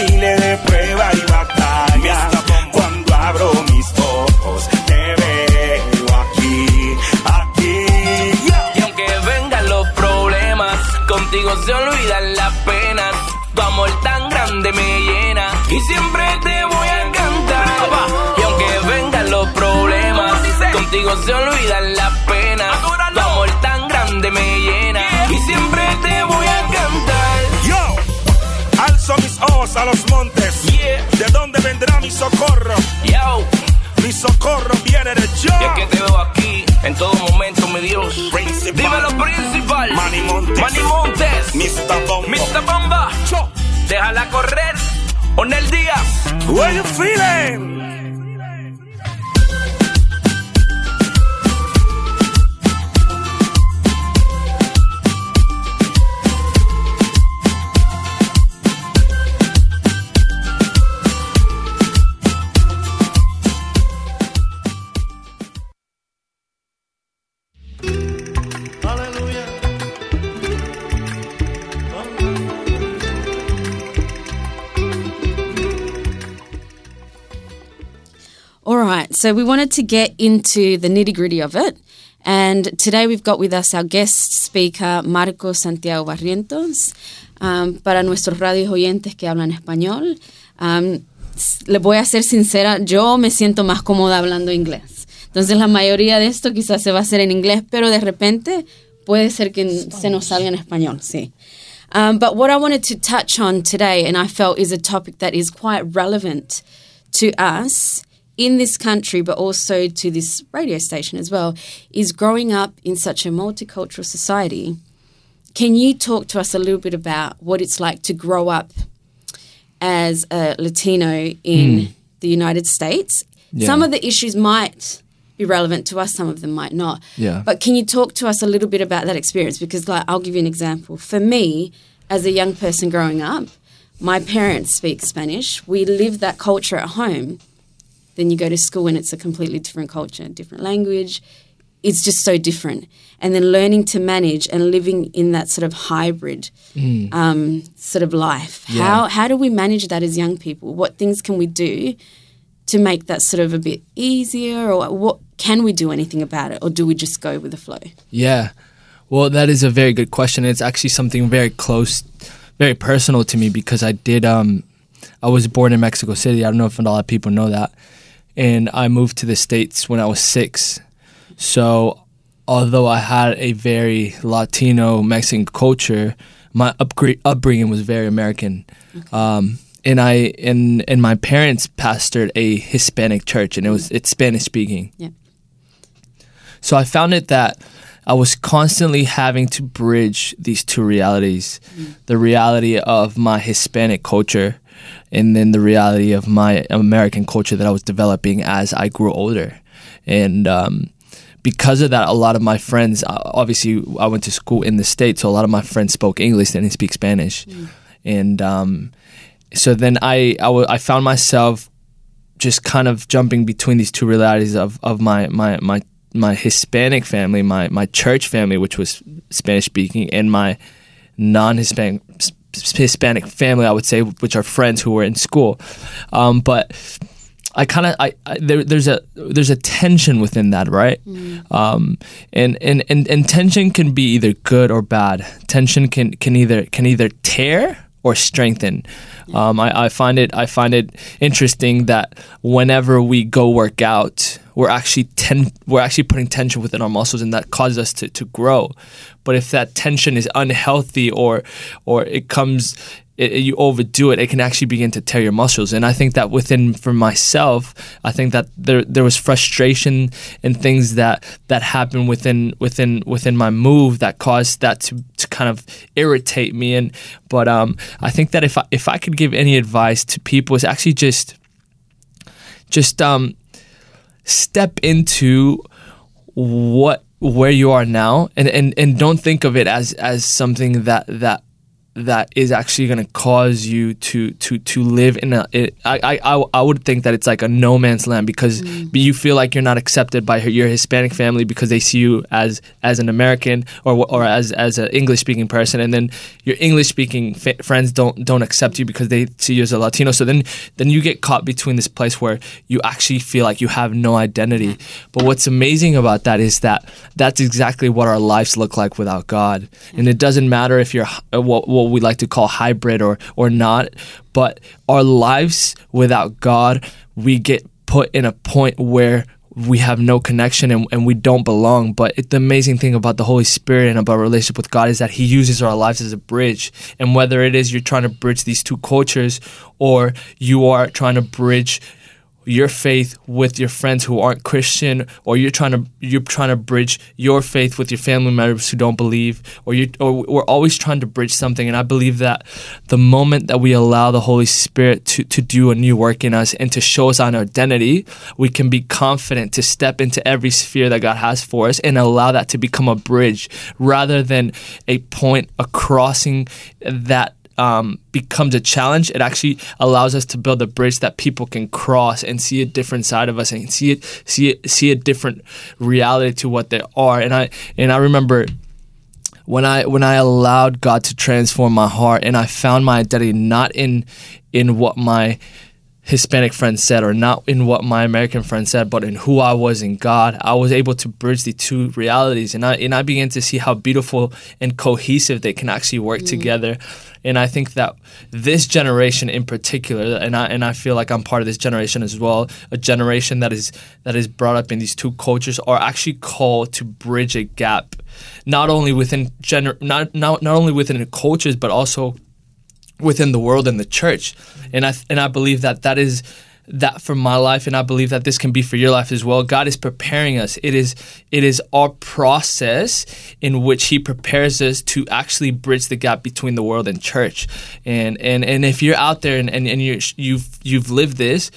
socorro? Yo. Mi socorro viene de yo. Y es que te veo aquí en todo momento, mi Dios. Dímelo, principal. Manny Montes. Manny Montes. Mr. Bombo. Mr. Bomba. Déjala correr. Onel Díaz. Where you feeling? So we wanted to get into the nitty gritty of it. And today we've got with us our guest speaker, Marco Santiago Barrientos. Um, para nuestros radios oyentes que hablan español, um, s- le voy a ser sincera, yo me siento más cómoda hablando inglés. Entonces la mayoría de esto quizás se va a hacer en inglés, pero de repente puede ser que n- se nos salga en español, sí. Um, but what I wanted to touch on today, and I felt is a topic that is quite relevant to us in this country, but also to this radio station as well, is growing up in such a multicultural society. Can you talk to us a little bit about what it's like to grow up as a Latino in Mm. the United States? Yeah. Some of the issues might be relevant to us, some of them might not. Yeah. But can you talk to us a little bit about that experience? Because, like, I'll give you an example. For me, as a young person growing up, my parents speak Spanish. We live that culture at home. Then you go to school and it's a completely different culture, different language. It's just so different. And then learning to manage and living in that sort of hybrid Mm. um, sort of life. Yeah. How how do we manage that as young people? What things can we do to make that sort of a bit easier, or what can we do anything about it, or do we just go with the flow? Yeah. Well, that is a very good question. It's actually something very close, very personal to me because I did. Um, I was born in Mexico City. I don't know if a lot of people know that, and I moved to the states when I was six. So, although I had a very Latino Mexican culture, my upgra- upbringing was very American. Um, and I and and my parents pastored a Hispanic church, and it was it's Spanish speaking. Yeah. So I found it that I was constantly having to bridge these two realities the reality of my Hispanic culture and then the reality of my American culture that I was developing as I grew older. And um, because of that, a lot of my friends, uh, obviously, I went to school in the States, so a lot of my friends spoke English, they didn't speak Spanish. And um, so then I, I, w- I found myself just kind of jumping between these two realities of, of my, my, my, my Hispanic family, my, my church family, which was Spanish speaking, and my non Hispanic Hispanic family, I would say, which are friends who were in school. Um, but I kind of I, I there, there's a there's a tension within that, right? Um, and, and and and tension can be either good or bad. Tension can can either can either tear or strengthen. Um, I, I find it I find it interesting that whenever we go work out, we're actually ten we're actually putting tension within our muscles, and that causes us to, to grow. But if that tension is unhealthy or or it comes it, you overdo it, it can actually begin to tear your muscles. And I think that within for myself, I think that there there was frustration and things that that happened within within within my move that caused that to, to kind of irritate me. And but um, I think that if I if I could give any advice to people, it's actually just just um step into what where you are now and, and, and don't think of it as as something that that that is actually going to cause you to to to live in a it, I, I I would think that it's like a no man's land because you feel like you're not accepted by your Hispanic family because they see you as as an American or or as as an English speaking person and then your English speaking fa- friends don't don't accept you because they see you as a Latino. So then then you get caught between this place where you actually feel like you have no identity. But what's amazing about that is that that's exactly what our lives look like without God. And it doesn't matter if you're uh, what, what we like to call hybrid or or not but our lives without God we get put in a point where we have no connection and, and we don't belong. But it, the amazing thing about the Holy Spirit and about relationship with God is that He uses our lives as a bridge. And whether it is you're trying to bridge these two cultures or you are trying to bridge your faith with your friends who aren't Christian, or you're trying to you're trying to bridge your faith with your family members who don't believe, or you or we're always trying to bridge something. And I believe that the moment that we allow the Holy Spirit to to do a new work in us and to show us our identity, we can be confident to step into every sphere that God has for us and allow that to become a bridge rather than a point, a crossing that um, becomes a challenge, it actually allows us to build a bridge that people can cross and see a different side of us and see it, see it, see a different reality to what they are. And I and I remember when I when I allowed God to transform my heart and I found my identity not in in what my Hispanic friends said, or not in what my American friends said, but in who I was in God. I was able to bridge the two realities, and I and I began to see how beautiful and cohesive they can actually work mm. together. And I think that this generation in particular, and I and I feel like I'm part of this generation as well, a generation that is that is brought up in these two cultures, are actually called to bridge a gap, not only within gener- not not not only within cultures, but also within the world and the church. And I and I believe that that is that for my life and I believe that this can be for your life as well. God is preparing us. It is it is our process in which he prepares us to actually bridge the gap between the world and church. And and and if you're out there and and, and you you've you've lived this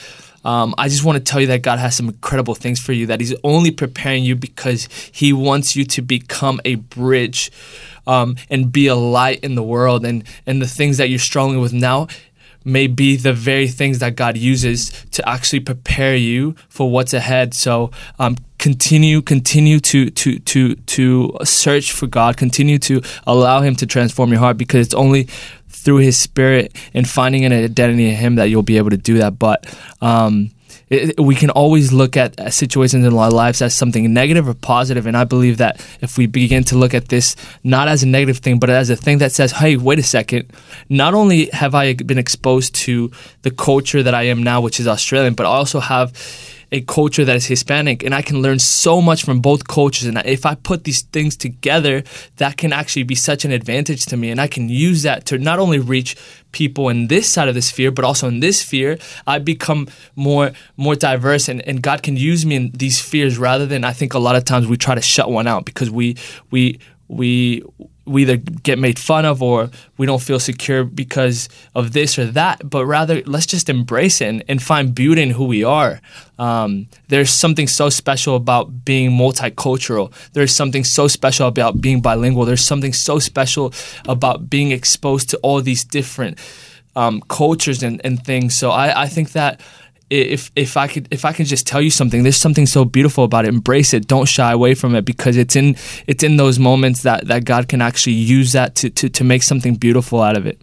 um, I just want to tell you that God has some incredible things for you. That He's only preparing you because He wants you to become a bridge um, and be a light in the world. And and the things that you're struggling with now may be the very things that God uses to actually prepare you for what's ahead. So um, continue, continue to to to to search for God. Continue to allow Him to transform your heart because it's only through His Spirit and finding an identity in Him that you'll be able to do that. But um, it, we can always look at uh, situations in our lives as something negative or positive, and I believe that if we begin to look at this not as a negative thing, but as a thing that says, "Hey, wait a second! Not only have I been exposed to the culture that I am now, which is Australian, but I also have." A culture that is Hispanic, and I can learn so much from both cultures. And if I put these things together, that can actually be such an advantage to me, and I can use that to not only reach people in this side of the sphere, but also in this sphere. I become more more diverse, and, and God can use me in these spheres rather than I think a lot of times we try to shut one out because we we we we either get made fun of or we don't feel secure because of this or that, but rather let's just embrace it and, and find beauty in who we are. Um, there's something so special about being multicultural. There's something so special about being bilingual. There's something so special about being exposed to all these different um, cultures and, and things. So I, I think that if if I could if I can just tell you something, there's something so beautiful about it. Embrace it. Don't shy away from it because it's in it's in those moments that, that God can actually use that to, to, to make something beautiful out of it.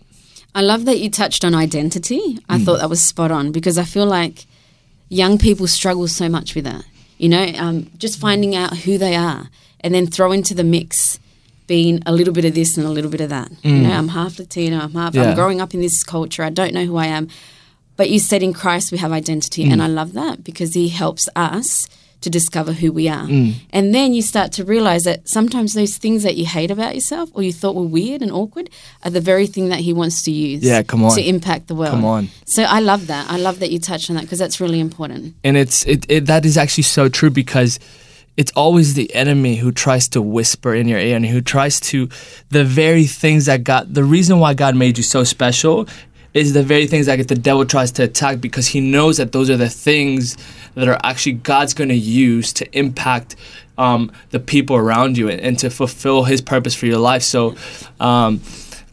I love that you touched on identity. I Mm. thought that was spot on because I feel like young people struggle so much with that. You know, um, just finding out who they are and then throw into the mix being a little bit of this and a little bit of that. You Mm. know, I'm half Latino, I'm half, Yeah. I'm growing up in this culture, I don't know who I am. But you said in Christ we have identity, and Mm. I love that because He helps us to discover who we are. Mm. And then you start to realize that sometimes those things that you hate about yourself or you thought were weird and awkward are the very thing that He wants to use Yeah, come on. to impact the world. Come on. So I love that. I love that you touched on that because that's really important. and it's it, it that is actually so true because it's always the enemy who tries to whisper in your ear and who tries to the very things that God the reason why God made you so special is the very things that the devil tries to attack because he knows that those are the things that are actually God's going to use to impact um, the people around you and, and to fulfill his purpose for your life. So um,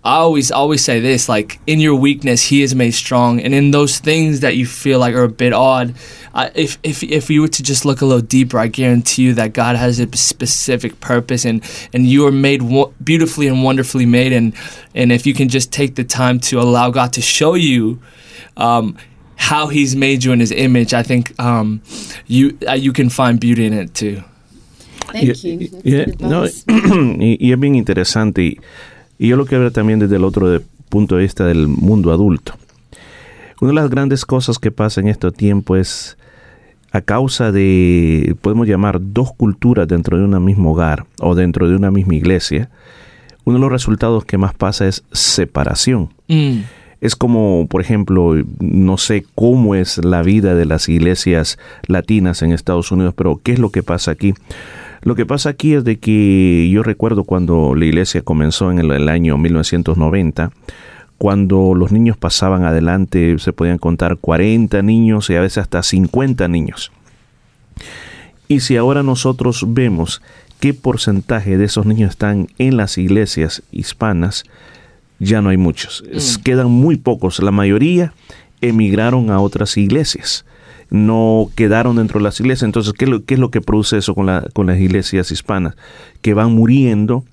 I always always say this like in your weakness he is made strong. And in those things that you feel like are a bit odd I if if if you were to just look a little deeper I guarantee you that God has a specific purpose and and you are made wo- beautifully and wonderfully made and and if you can just take the time to allow God to show you um, how he's made you in his image I think um, you uh, you can find beauty in it too Thank you. y- That's no, y, y es bien interesante. Y, y yo lo quiero ver también desde el otro de- punto de vista del mundo adulto. Una de las grandes cosas que pasa en este tiempo es a causa de, podemos llamar, dos culturas dentro de un mismo hogar o dentro de una misma iglesia. Uno de los resultados que más pasa es separación. Mm. Es como, por ejemplo, no sé cómo es la vida de las iglesias latinas en Estados Unidos, pero ¿qué es lo que pasa aquí? Lo que pasa aquí es de que yo recuerdo cuando la iglesia comenzó en el, el año 1990, cuando los niños pasaban adelante, se podían contar 40 niños y a veces hasta 50 niños. Y si ahora nosotros vemos qué porcentaje de esos niños están en las iglesias hispanas, ya no hay muchos. Es- Quedan muy pocos. La mayoría emigraron a otras iglesias. No quedaron dentro de las iglesias. Entonces, ¿qué, es lo- qué es lo que produce eso con, la- con las iglesias hispanas? Que van muriendo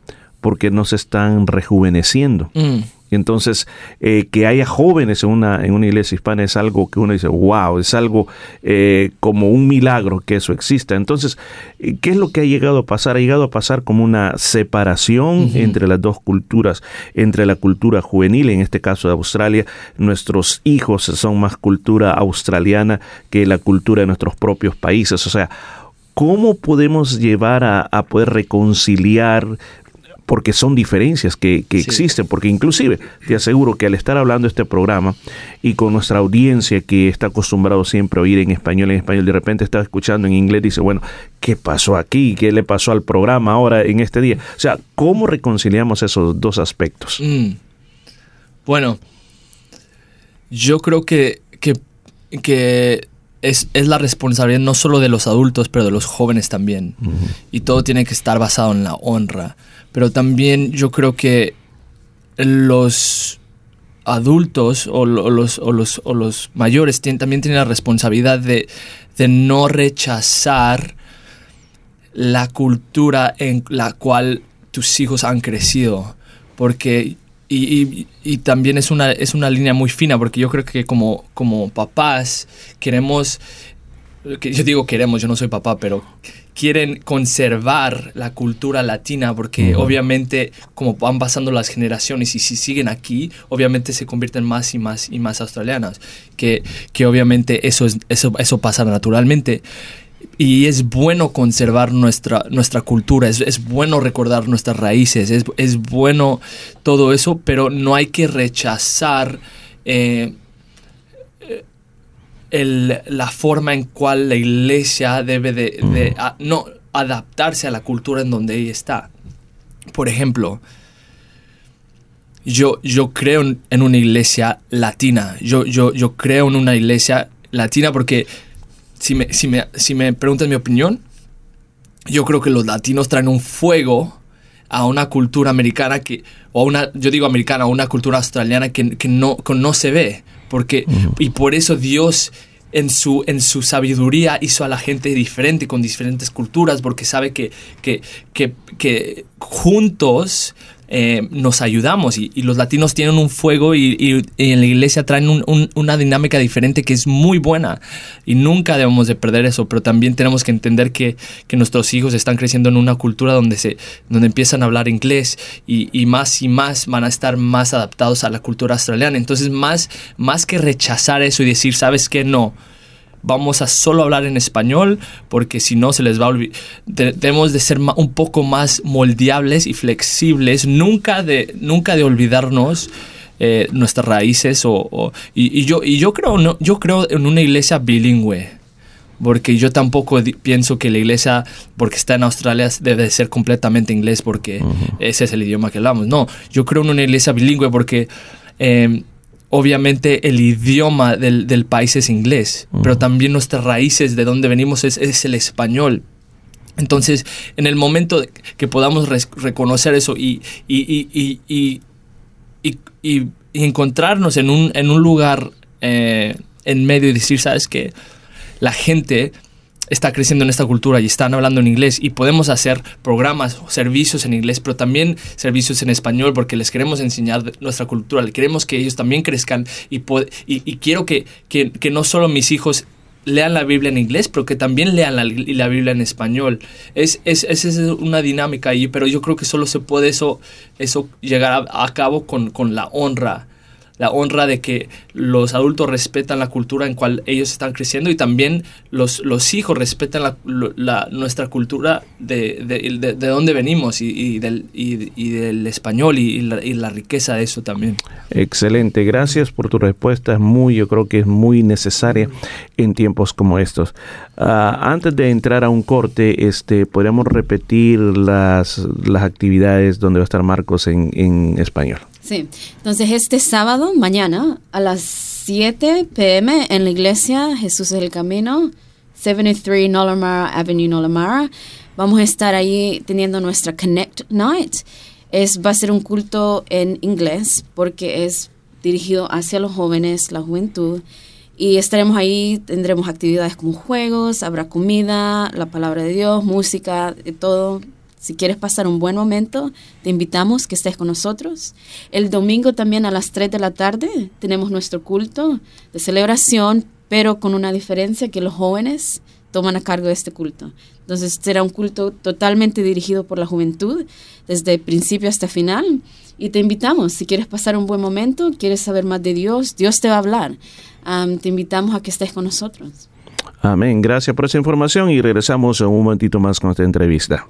porque no se están rejuveneciendo. Mm. Y entonces, eh, que haya jóvenes en una, en una iglesia hispana es algo que uno dice, wow, es algo eh, como un milagro que eso exista. Entonces, eh, ¿qué es lo que ha llegado a pasar? Ha llegado a pasar como una separación entre las dos culturas, entre la cultura juvenil, en este caso de Australia, nuestros hijos son más cultura australiana que la cultura de nuestros propios países. O sea, ¿cómo podemos llevar a, a poder reconciliar porque son diferencias que, que existen, porque inclusive te aseguro que al estar hablando este programa y con nuestra audiencia que está acostumbrado siempre a oír en español, en español, de repente está escuchando en inglés y dice, bueno, ¿qué pasó aquí? ¿Qué le pasó al programa ahora en este día? O sea, ¿cómo reconciliamos esos dos aspectos? Mm. Bueno, yo creo que, que, que es, es la responsabilidad no solo de los adultos, pero de los jóvenes también. Y todo tiene que estar basado en la honra. Pero también yo creo que los adultos o, lo- o los, o, los, o los mayores tienen- también tienen la responsabilidad de, de no rechazar la cultura en la cual tus hijos han crecido. Porque, y, y- también es una, es una línea muy fina, porque yo creo que como, como papás queremos, que yo digo queremos, yo no soy papá, pero quieren conservar la cultura latina, porque obviamente como van pasando las generaciones y si siguen aquí, obviamente se convierten más y más y más australianas, que, que obviamente eso, es, eso, eso pasa naturalmente. Y es bueno conservar nuestra, nuestra cultura, es, es bueno recordar nuestras raíces, es, es bueno todo eso, pero no hay que rechazar eh, el- la forma en cual la iglesia debe de, de, a- no, adaptarse a la cultura en donde ella está. Por ejemplo, yo, yo creo en, una iglesia latina. Yo, yo, yo creo en una iglesia latina porque si me, si, me, si me preguntas mi opinión, yo creo que los latinos traen un fuego a una cultura americana que, o a una, yo digo americana, a una cultura australiana que, que no, que no se ve. Porque, y por eso Dios en su, en su sabiduría hizo a la gente diferente, con diferentes culturas, porque sabe que, que, que, que juntos eh, nos ayudamos y, los latinos tienen un fuego y, en la iglesia traen un- un- una dinámica diferente que es muy buena y nunca debemos de perder eso, pero también tenemos que entender que, nuestros hijos están creciendo en una cultura donde, se, donde empiezan a hablar inglés y, y más y más van a estar más adaptados a la cultura australiana. Entonces, más, más que rechazar eso y decir, ¿sabes qué? No vamos a solo hablar en español porque si no se les va a olvidar. Debemos de ser un poco más moldeables y flexibles, nunca de, nunca de olvidarnos eh, nuestras raíces o, o- y, y yo y yo creo no, yo creo en una iglesia bilingüe porque yo tampoco pienso que la iglesia, porque está en Australia, debe de ser completamente inglés porque ese es el idioma que hablamos. No, yo creo en una iglesia bilingüe porque eh, obviamente el idioma del, del país es inglés, pero también nuestras raíces de donde venimos es, es el español. Entonces, en el momento que podamos reconocer eso y, y, y, y, y- y- y- y encontrarnos en un, en un lugar eh, en medio y decir, ¿sabes qué? La gente está creciendo en esta cultura y están hablando en inglés y podemos hacer programas o servicios en inglés, pero también servicios en español porque les queremos enseñar nuestra cultura, queremos que ellos también crezcan y, y, quiero que, que, que no solo mis hijos lean la Biblia en inglés, pero que también lean la, la Biblia en español. Es, es, es, es una dinámica ahí, pero yo creo que solo se puede eso, eso llegar a, a cabo con, con la honra la honra de que los adultos respetan la cultura en cual ellos están creciendo y también los, los hijos respetan la, nuestra cultura de, de, de- de venimos y, y del, y, del español la, y la riqueza de eso también. Excelente, gracias por tu respuesta. Es muy, yo creo que es muy necesaria en tiempos como estos. Ah, antes de entrar a un corte, este, podríamos repetir las, las actividades donde va a estar Marcos en, en español. Sí, entonces este sábado, mañana, a las 7 pm en la iglesia Jesús es el Camino, 73 Nolamara Avenue, Nolamara. Vamos a estar ahí teniendo nuestra Connect Night. Es, va a ser un culto en inglés porque es dirigido hacia los jóvenes, la juventud. Y estaremos ahí, tendremos actividades como juegos, habrá comida, la palabra de Dios, música, de todo. Si quieres pasar un buen momento, te invitamos que estés con nosotros. El domingo también a las 3 de la tarde tenemos nuestro culto de celebración, pero con una diferencia que los jóvenes toman a cargo de este culto. Entonces será un culto totalmente dirigido por la juventud, desde principio hasta final. Y te invitamos, si quieres pasar un buen momento, quieres saber más de Dios, Dios te va a hablar. Am, te invitamos a que estés con nosotros. Amén. Gracias por esa información y regresamos un momentito más con esta entrevista.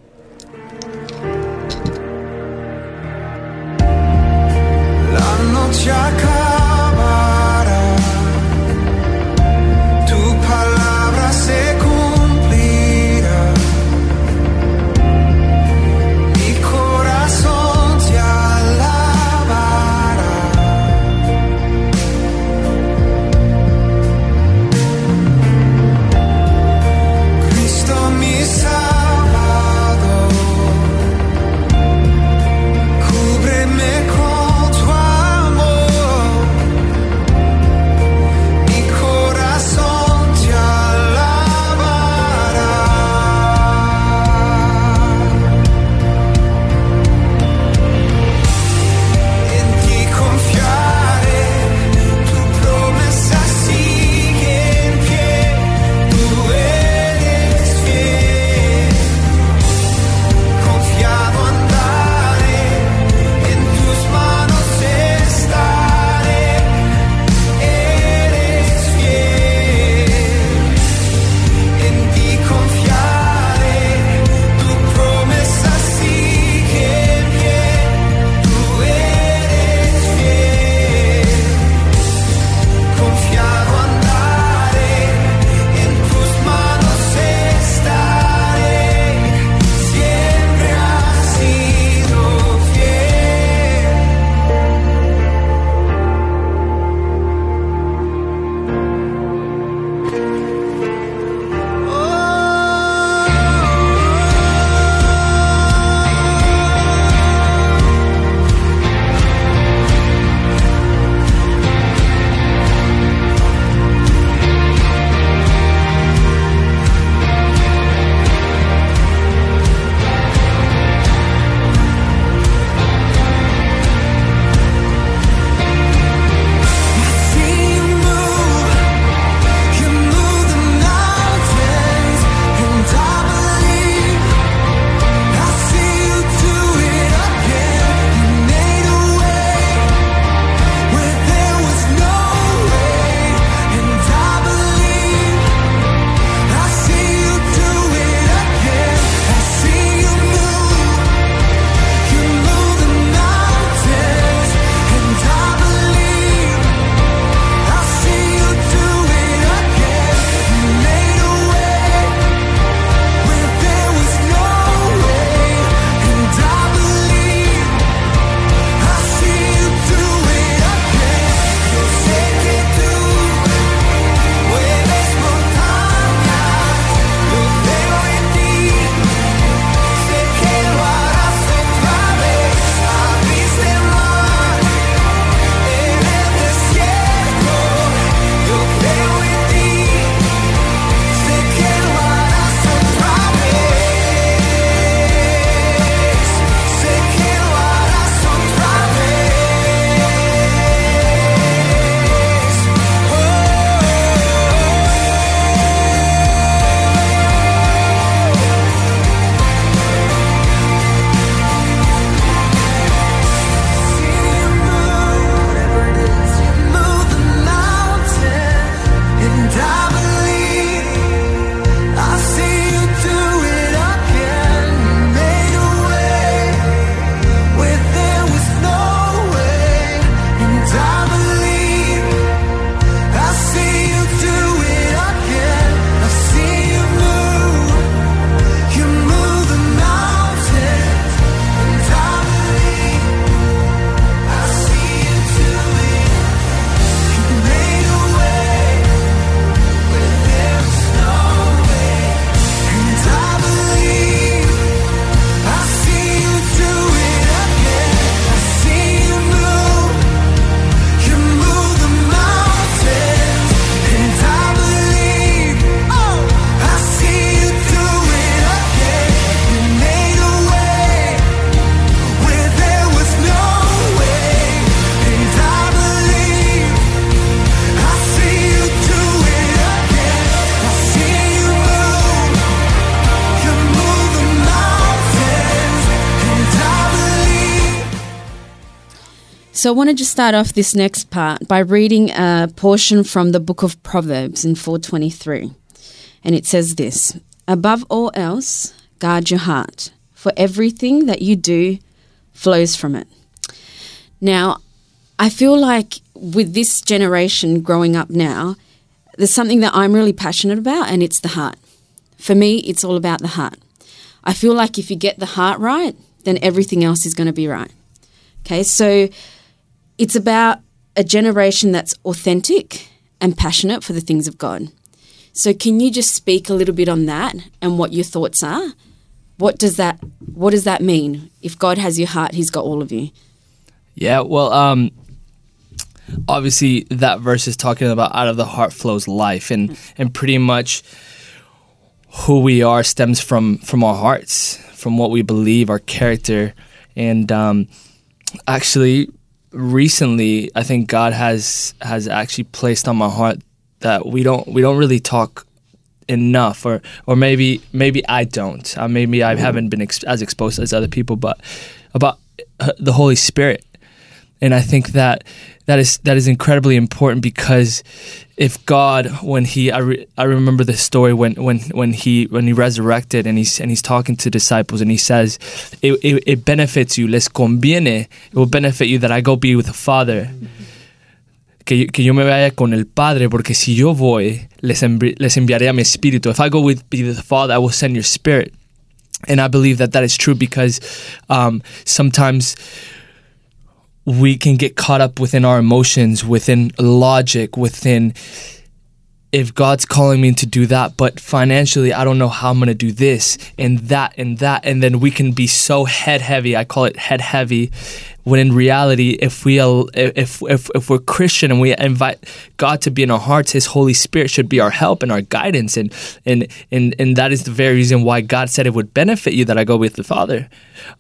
So I want to just start off this next part by reading a portion from the book of Proverbs in 423. And it says this Above all else, guard your heart, for everything that you do flows from it. Now, I feel like with this generation growing up now, there's something that I'm really passionate about, and it's the heart. For me, it's all about the heart. I feel like if you get the heart right, then everything else is going to be right. Okay, so it's about a generation that's authentic and passionate for the things of God. So can you just speak a little bit on that and what your thoughts are? What does that what does that mean? If God has your heart, he's got all of you. Yeah, well, um, obviously that verse is talking about out of the heart flows life, and and pretty much who we are stems from from our hearts, from what we believe, our character, and um, actually, recently, I think God has has actually placed on my heart that we don't we don't really talk enough or or maybe maybe I don't. Uh, maybe I haven't been ex- as exposed as other people but about uh, the Holy Spirit and I think that that is that is incredibly important because if God when he I, re, I remember the story when when when he when he resurrected and he's and he's talking to disciples and he says it, it, it benefits you les conviene it will benefit you that I go be with the Father que, que yo me vaya con el Padre, porque si yo voy, les, envi- les enviaré a mi espíritu. If I go with be the Father, I will send your spirit. And I believe that that is true because um, sometimes we can get caught up within our emotions, within logic, within if God's calling me to do that, but financially I don't know how I'm going to do this and that and that and then we can be so head heavy. I call it head heavy when in reality if we if if if we're Christian and we invite God to be in our hearts, his Holy Spirit should be our help and our guidance and and and and that is the very reason why God said it would benefit you that I go with the Father.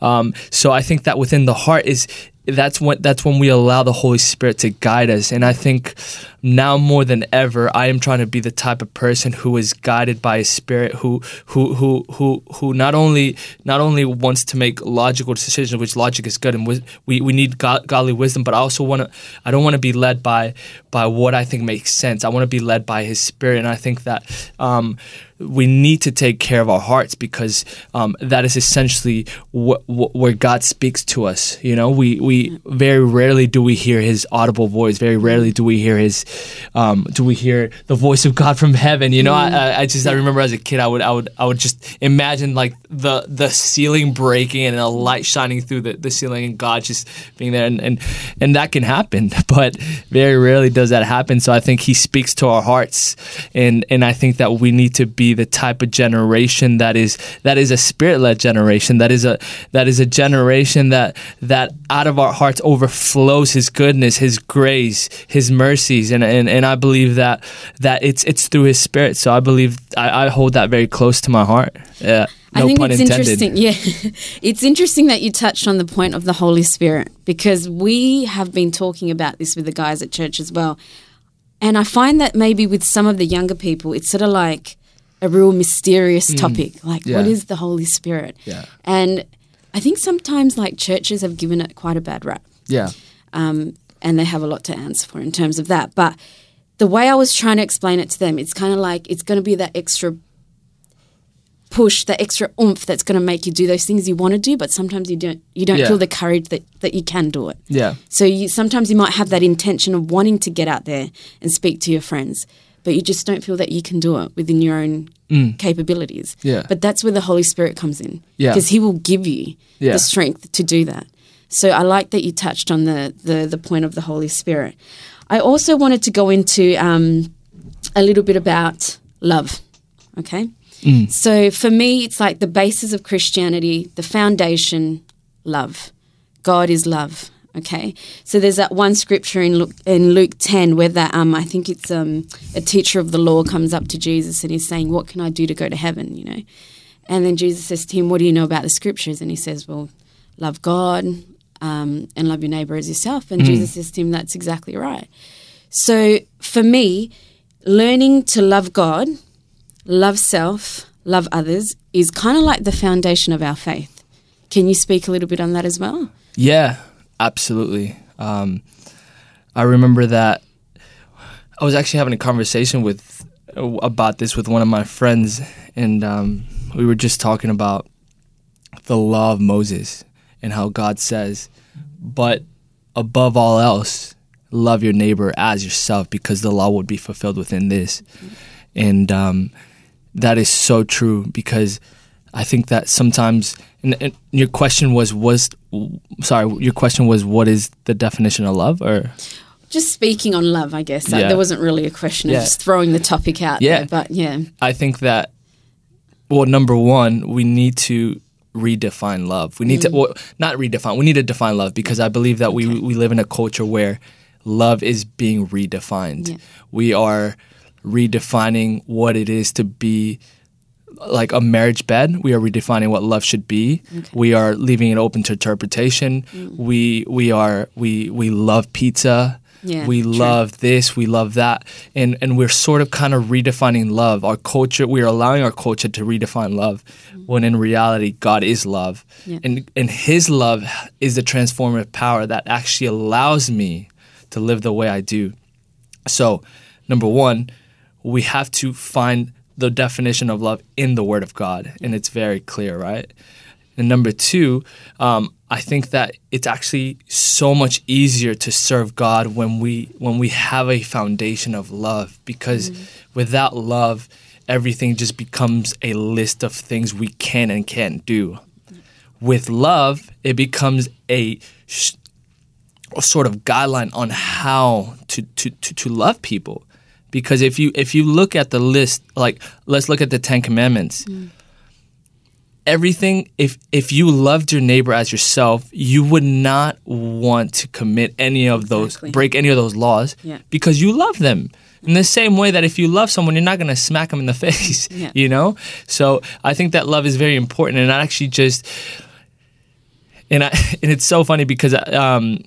Um, so I think that within the heart is that's when that's when we allow the Holy Spirit to guide us. And I think now more than ever, I am trying to be the type of person who is guided by His Spirit, who who who who who not only not only wants to make logical decisions, which logic is good, and we we need God, godly wisdom, but I also want to I don't want to be led by by what I think makes sense. I want to be led by His Spirit, and I think that. Um, we need to take care of our hearts because um, that is essentially wh- wh- where God speaks to us. You know, we we very rarely do we hear His audible voice. Very rarely do we hear His um, do we hear the voice of God from heaven. You know, I, I, I just I remember as a kid, I would I would I would just imagine like the the ceiling breaking and a light shining through the, the ceiling and God just being there, and, and and that can happen, but very rarely does that happen. So I think He speaks to our hearts, and and I think that we need to be the type of generation that is that is a spirit led generation. That is a that is a generation that that out of our hearts overflows His goodness, His grace, His mercies, and and, and I believe that that it's it's through His Spirit. So I believe I, I hold that very close to my heart. Yeah, no I think pun it's intended. interesting. Yeah, it's interesting that you touched on the point of the Holy Spirit because we have been talking about this with the guys at church as well, and I find that maybe with some of the younger people, it's sort of like a real mysterious Mm. topic. Like, Yeah. what is the Holy Spirit? Yeah. And I think sometimes like churches have given it quite a bad rap. Yeah. um, and they have a lot to answer for in terms of that. But the way I was trying to explain it to them, it's kind of like it's going to be that extra push, that extra oomph that's going to make you do those things you want to do, but sometimes you don't. You don't Yeah. feel the courage that that you can do it. Yeah. So you, sometimes you might have that intention of wanting to get out there and speak to your friends, but you just don't feel that you can do it within your own Mm. capabilities. Yeah. But that's where the Holy Spirit comes in. Yeah. Because He will give you Yeah. the strength to do that. So I like that you touched on the the, the point of the Holy Spirit. I also wanted to go into um, a little bit about love. Okay. Mm. So for me, it's like the basis of Christianity, the foundation, love. God is love. Okay. So there's that one scripture in Luke, in Luke 10 where that um, I think it's um, a teacher of the law comes up to Jesus and he's saying, "What can I do to go to heaven?" You know. And then Jesus says to him, "What do you know about the scriptures?" And he says, "Well, love God um, and love your neighbor as yourself." And Mm. Jesus says to him, "That's exactly right." So for me, learning to love God, love self, love others is kind of like the foundation of our faith. Can you speak a little bit on that as well? Yeah, absolutely. Um, I remember that I was actually having a conversation with about this with one of my friends, and um, we were just talking about the law of Moses and how God says, "But above all else, love your neighbor as yourself, because the law would be fulfilled within this." And um, that is so true because I think that sometimes. And, and your question was was sorry. Your question was what is the definition of love or Just speaking on love, I guess. Yeah. There wasn't really a question. Yeah. of just throwing the topic out Yeah. there. But yeah. I think that well, number one, we need to redefine love. We need to Mm. well, not redefine. We need to define love because I believe that we we live in a culture where love is being redefined. Yeah. We are redefining what it is to be like a marriage bed. We are redefining what love should be. We are leaving it open to interpretation. Mm. We we are we we love pizza. Yeah, we true. love this, we love that. And and we're sort of kind of redefining love. Our culture, we're allowing our culture to redefine love when in reality God is love. Yeah. And and his love is the transformative power that actually allows me to live the way I do. So, number 1, we have to find the definition of love in the Word of God, and it's very clear, right? And number two, um, I think that it's actually so much easier to serve God when we when we have a foundation of love, because without love, everything just becomes a list of things we can and can't do. With love, it becomes a sh- a sort of guideline on how to, to, to, to love people. Because if you if you look at the list, like let's look at the Ten Commandments. Everything if if you loved your neighbor as yourself, you would not want to commit any of those break any of those laws Yeah. because you love them. In the same way that if you love someone, you're not going to smack them in the face, Yeah. you know? So I think that love is very important. And I actually just, and I and it's so funny because um,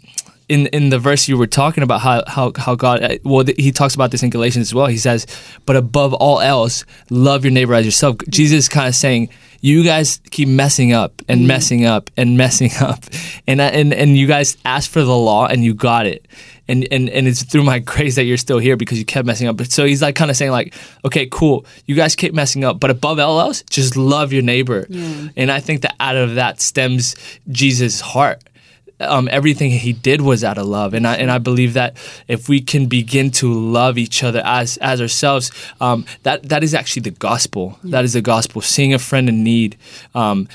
in in the verse you were talking about how how how God uh, well he talks about this in Galatians as well. He says, "But above all else, love your neighbor as yourself." Jesus is kind of saying. You guys keep messing up and messing up and messing up, and I, and and you guys asked for the law and you got it, and and and it's through my grace that you're still here because you kept messing up. But so he's like kind of saying like, okay, cool, you guys keep messing up, but above all else, just love your neighbor. Yeah. And I think that out of that stems Jesus' heart. Um, everything he did was out of love, and I and I believe that if we can begin to love each other as as ourselves, um, that that is actually the gospel. That is the gospel. Seeing a friend in need. Um,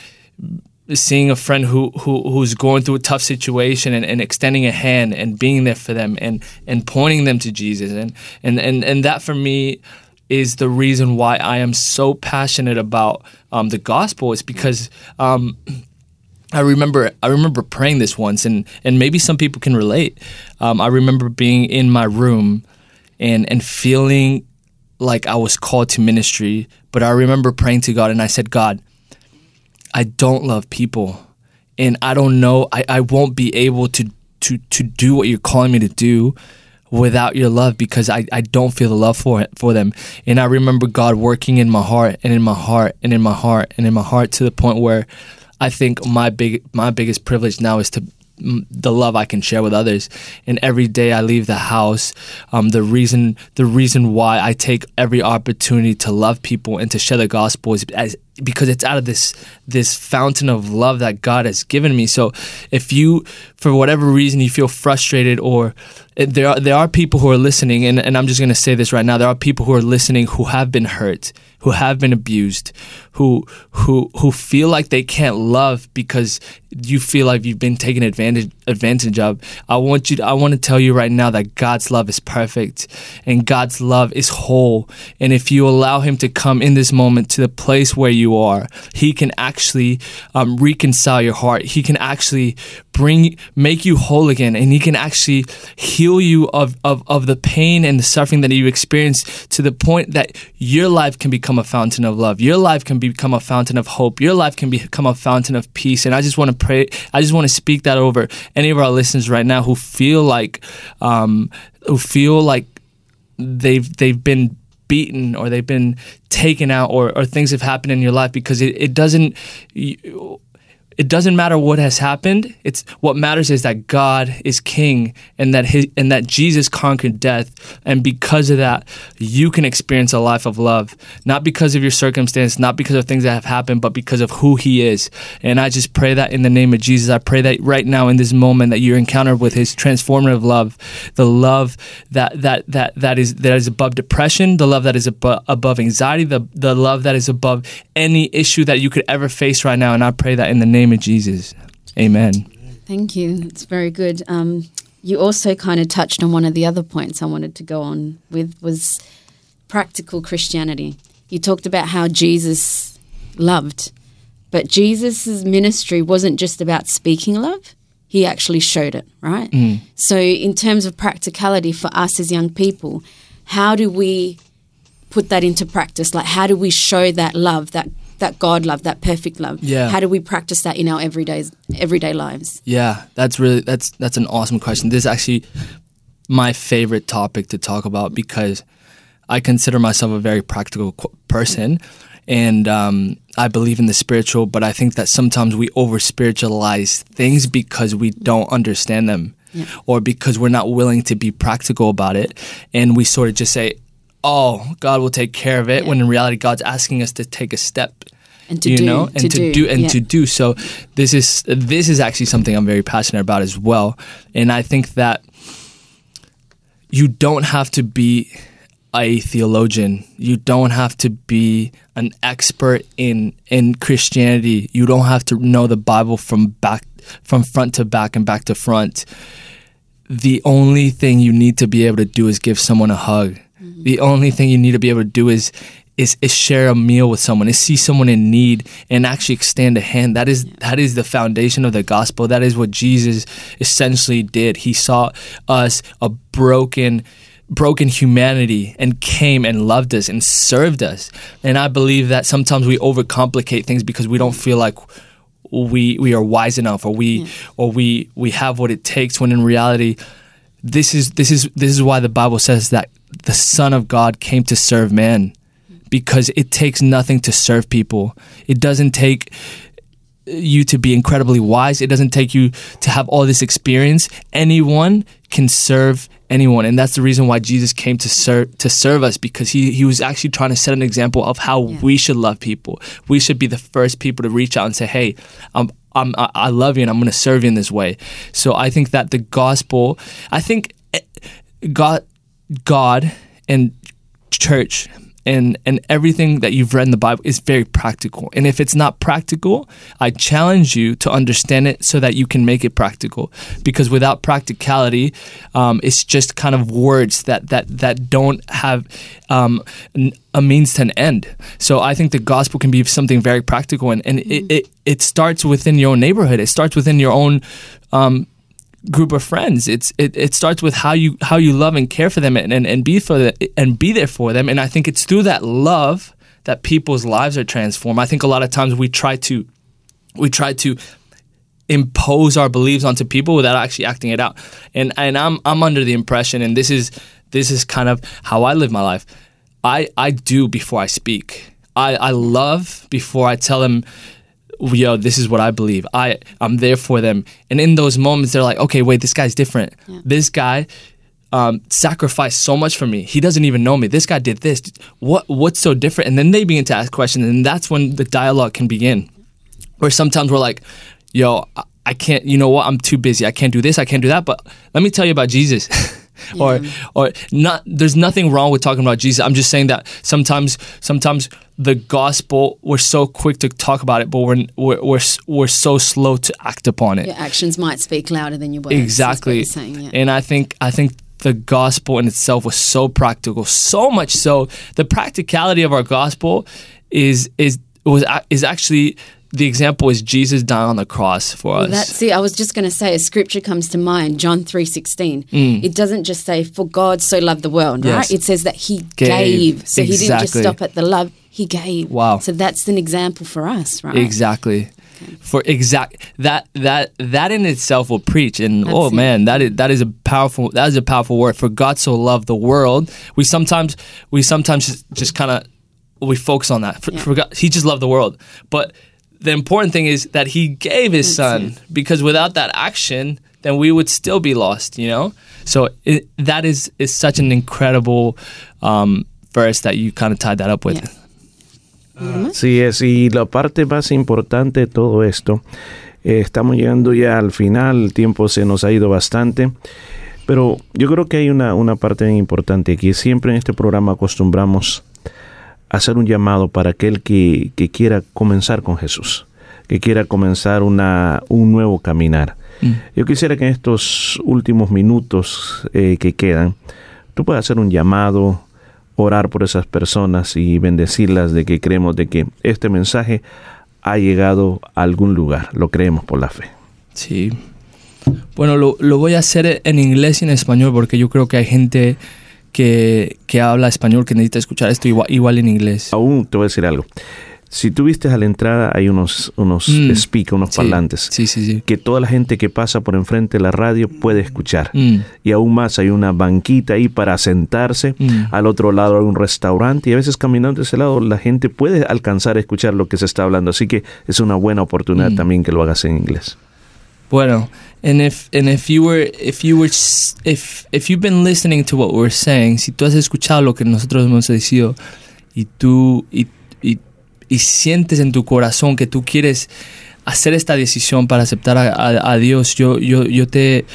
seeing a friend who, who who's going through a tough situation and, and extending a hand and being there for them and and pointing them to Jesus and and and, and that for me is the reason why I am so passionate about um, the gospel is because um, I remember I remember praying this once and and maybe some people can relate. Um, I remember being in my room and and feeling like I was called to ministry, but I remember praying to God and I said, God, I don't love people. And I don't know, I, I won't be able to, to, to do what you're calling me to do without your love because I, I don't feel the love for it, for them. And I remember God working in my heart and in my heart and in my heart and in my heart to the point where I think my big my biggest privilege now is to the love I can share with others. And every day I leave the house, um, the reason the reason why I take every opportunity to love people and to share the gospel is as, because it's out of this this fountain of love that God has given me. So if you, for whatever reason, you feel frustrated or eh, there are there are people who are listening, and, and I'm just going to say this right now. There are people who are listening who have been hurt, who have been abused, who who who feel like they can't love because you feel like you've been taken advantage advantage of. I want you. To, I want to tell you right now that God's love is perfect, and God's love is whole. And if you allow Him to come in this moment to the place where you are, He can actually um, reconcile your heart. He can actually bring make you whole again, and He can actually heal you of of of the pain and the suffering that you experienced to the point that your life can become a fountain of love. Your life can become a fountain of hope. Your life can become a fountain of peace. And I just want to pray. I just want to speak that over any of our listeners right now who feel like, um, who feel like they've they've been beaten or they've been taken out or, or things have happened in your life because it, it doesn't you, it doesn't matter what has happened. It's what matters is that God is king and that his, and that Jesus conquered death and because of that you can experience a life of love not because of your circumstance, not because of things that have happened, but because of who he is. And I just pray that in the name of Jesus. I pray that right now in this moment that you're encountered with his transformative love, the love that that that that is that is above depression, the love that is above, above anxiety, the the love that is above any issue that you could ever face right now and I pray that in the name of Jesus. Amen. Thank you. It's very good. Um, you also kind of touched on one of the other points I wanted to go on with was practical Christianity. You talked about how Jesus loved, but Jesus' ministry wasn't just about speaking love. He actually showed it, right? Mm. So, in terms of practicality for us as young people, how do we put that into practice? Like, how do we show that love, that that God love, that perfect love? Yeah. How do we practice that in our everyday everyday lives? Yeah, that's really that's that's an awesome question. This is actually my favorite topic to talk about because I consider myself a very practical person, and um, I believe in the spiritual. But I think that sometimes we over spiritualize things because we don't understand them, Yeah. or because we're not willing to be practical about it, and we sort of just say, "Oh, God will take care of it," when in reality, God's asking us to take a step And to you do, know, to and to, do, do, and yeah. to do. So this is this is actually something I'm very passionate about as well, and I think that you don't have to be a theologian. You don't have to be an expert in in Christianity. You don't have to know the Bible from back from front to back and back to front. The only thing you need to be able to do is give someone a hug. The only thing you need to be able to do is is, is share a meal with someone, is see someone in need and actually extend a hand. That is that is the foundation of the gospel. That is what Jesus essentially did. He saw us a broken broken humanity and came and loved us and served us. And I believe that sometimes we overcomplicate things because we don't feel like we we are wise enough or we or we we have what it takes when in reality this is this is this is why the Bible says that the Son of God came to serve man because it takes nothing to serve people. It doesn't take you to be incredibly wise. It doesn't take you to have all this experience. Anyone can serve anyone, and that's the reason why Jesus came to serve to serve us because he he was actually trying to set an example of how we should love people. We should be the first people to reach out and say, "Hey, I'm." I I love you and I'm going to serve you in this way. So I think that the gospel, I think eh, God, God and church and and everything that you've read in the Bible is very practical. And if it's not practical, I challenge you to understand it so that you can make it practical. Because without practicality, um, it's just kind of words that that that don't have um, a means to an end. So I think the gospel can be something very practical, and and it, it it starts within your own neighborhood. It starts within your own. Um, group of friends. It's it, it starts with how you how you love and care for them and, and, and be for the, and be there for them. And I think it's through that love that people's lives are transformed. I think a lot of times we try to we try to impose our beliefs onto people without actually acting it out. And and I'm I'm under the impression and this is this is kind of how I live my life. I I do before I speak. I I love before I tell them yo, this is what I believe. I I'm there for them. And in those moments, they're like, okay, wait, this guy's different. This guy um, sacrificed so much for me. He doesn't even know me. This guy did this. What what's so different? And then they begin to ask questions, and that's when the dialogue can begin. Where sometimes we're like, yo, I- I can't. You know what? I'm too busy. I can't do this. I can't do that. But let me tell you about Jesus. or or not there's nothing wrong with talking about Jesus. I'm just saying that sometimes sometimes the gospel we're so quick to talk about it but we're we're we're, we're so slow to act upon it. Your actions might speak louder than your words. Exactly. saying, yeah. And I think I think the gospel in itself was so practical, so much so the practicality of our gospel is is was is actually the example is Jesus dying on the cross for Well, us. that's it. I was just going to say a scripture comes to mind, John three sixteen. Mm. It doesn't just say, "For God so loved the world," Yes. right? It says that He Gave. gave. So He didn't just stop at the love; He gave. Wow. So that's an example for us, right? Exactly. For exact that that that in itself will preach and That's oh it. man that is that is a powerful that is a powerful word for God so loved the world we sometimes we sometimes just, just kind of we focus on that. For, Yeah. for God, he just loved the world. But the important thing is that he gave his son because without that action, then we would still be lost, you know? So it, that is, is such an incredible um, verse that you kind of tied that up with. Sí es, y la parte más importante de todo esto, eh, estamos llegando ya al final, el tiempo se nos ha ido bastante, pero yo creo que hay una, una parte bien importante aquí. Siempre en este programa acostumbramos hacer un llamado para aquel que, que quiera comenzar con Jesús, que quiera comenzar una, un nuevo caminar. Yo quisiera que en estos últimos minutos eh, que quedan, tú puedas hacer un llamado, orar por esas personas y bendecirlas de que creemos de que este mensaje ha llegado a algún lugar. Lo creemos por la fe. Sí. Bueno, lo, lo voy a hacer en inglés y en español porque yo creo que hay gente que, que habla español que necesita escuchar esto igual, igual en inglés. Aún te voy a decir algo. Si tú viste a la entrada hay unos, unos Mm. speakers, unos Sí. parlantes, Sí, sí, sí. que toda la gente que pasa por enfrente de la radio puede escuchar. Mm. Y aún más hay una banquita ahí para sentarse. Mm. Al otro lado hay un restaurante y a veces caminando de ese lado la gente puede alcanzar a escuchar lo que se está hablando. Así que es una buena oportunidad Mm. también que lo hagas en inglés. Bueno, and if and if you were if you were if if you've been listening to what we're saying, si tú has escuchado lo que nosotros hemos dicho y tú y, y, y sientes en tu corazón que tú quieres hacer esta decisión para aceptar a, a- Dios, yo yo yo te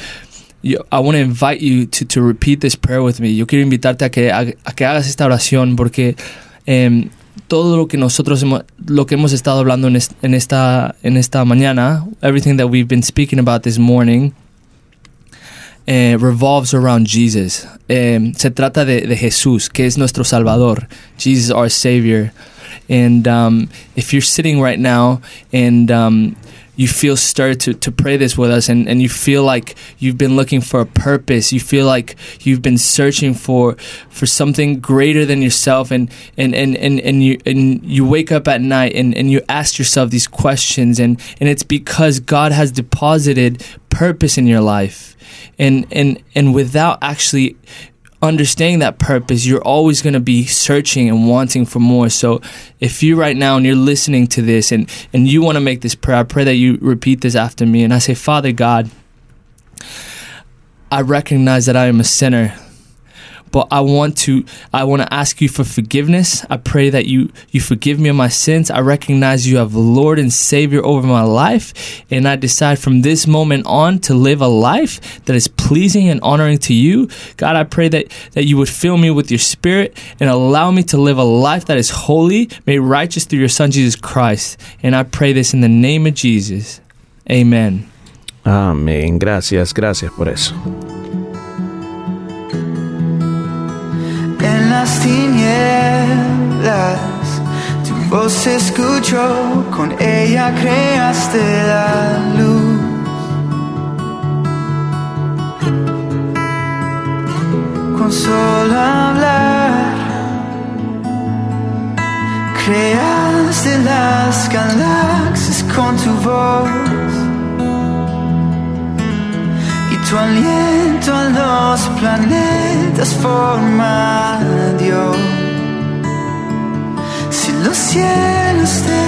yo, I want to invite you to, to repeat this prayer with me. Yo quiero invitarte a que, a, que hagas esta oración porque em, todo lo que nosotros hemos, lo que hemos estado hablando en, es- en esta en esta mañana, everything that we've been speaking about this morning, eh, revolves around Jesus. Eh, se trata de, Jesús, que es nuestro Salvador. Jesus, our Savior. And um, if you're sitting right now and um, you feel stirred to, to pray this with us and, and you feel like you've been looking for a purpose, you feel like you've been searching for for something greater than yourself and, and, and, and, and you and you wake up at night and, and you ask yourself these questions and, and it's because God has deposited purpose in your life. And and and without actually understanding that purpose you're always going to be searching and wanting for more. So if you right now and you're listening to this and and you want to make this prayer i pray that you repeat this after me and i say father god i recognize that i am a sinner but I want to I want to ask you for forgiveness. I pray that you you forgive me of my sins. I recognize you have Lord and Savior over my life, and I decide from this moment on to live a life that is pleasing and honoring to you. God, I pray that that you would fill me with your spirit and allow me to live a life that is holy, made righteous through your son Jesus Christ. And I pray this in the name of Jesus. Amen. Amén. Gracias, gracias por eso. Las tinieblas tu voz escuchó, con ella creaste la luz. Con solo hablar, creaste las galaxias con tu voz. Tu aliento a los planetas forma Dios. Si los cielos te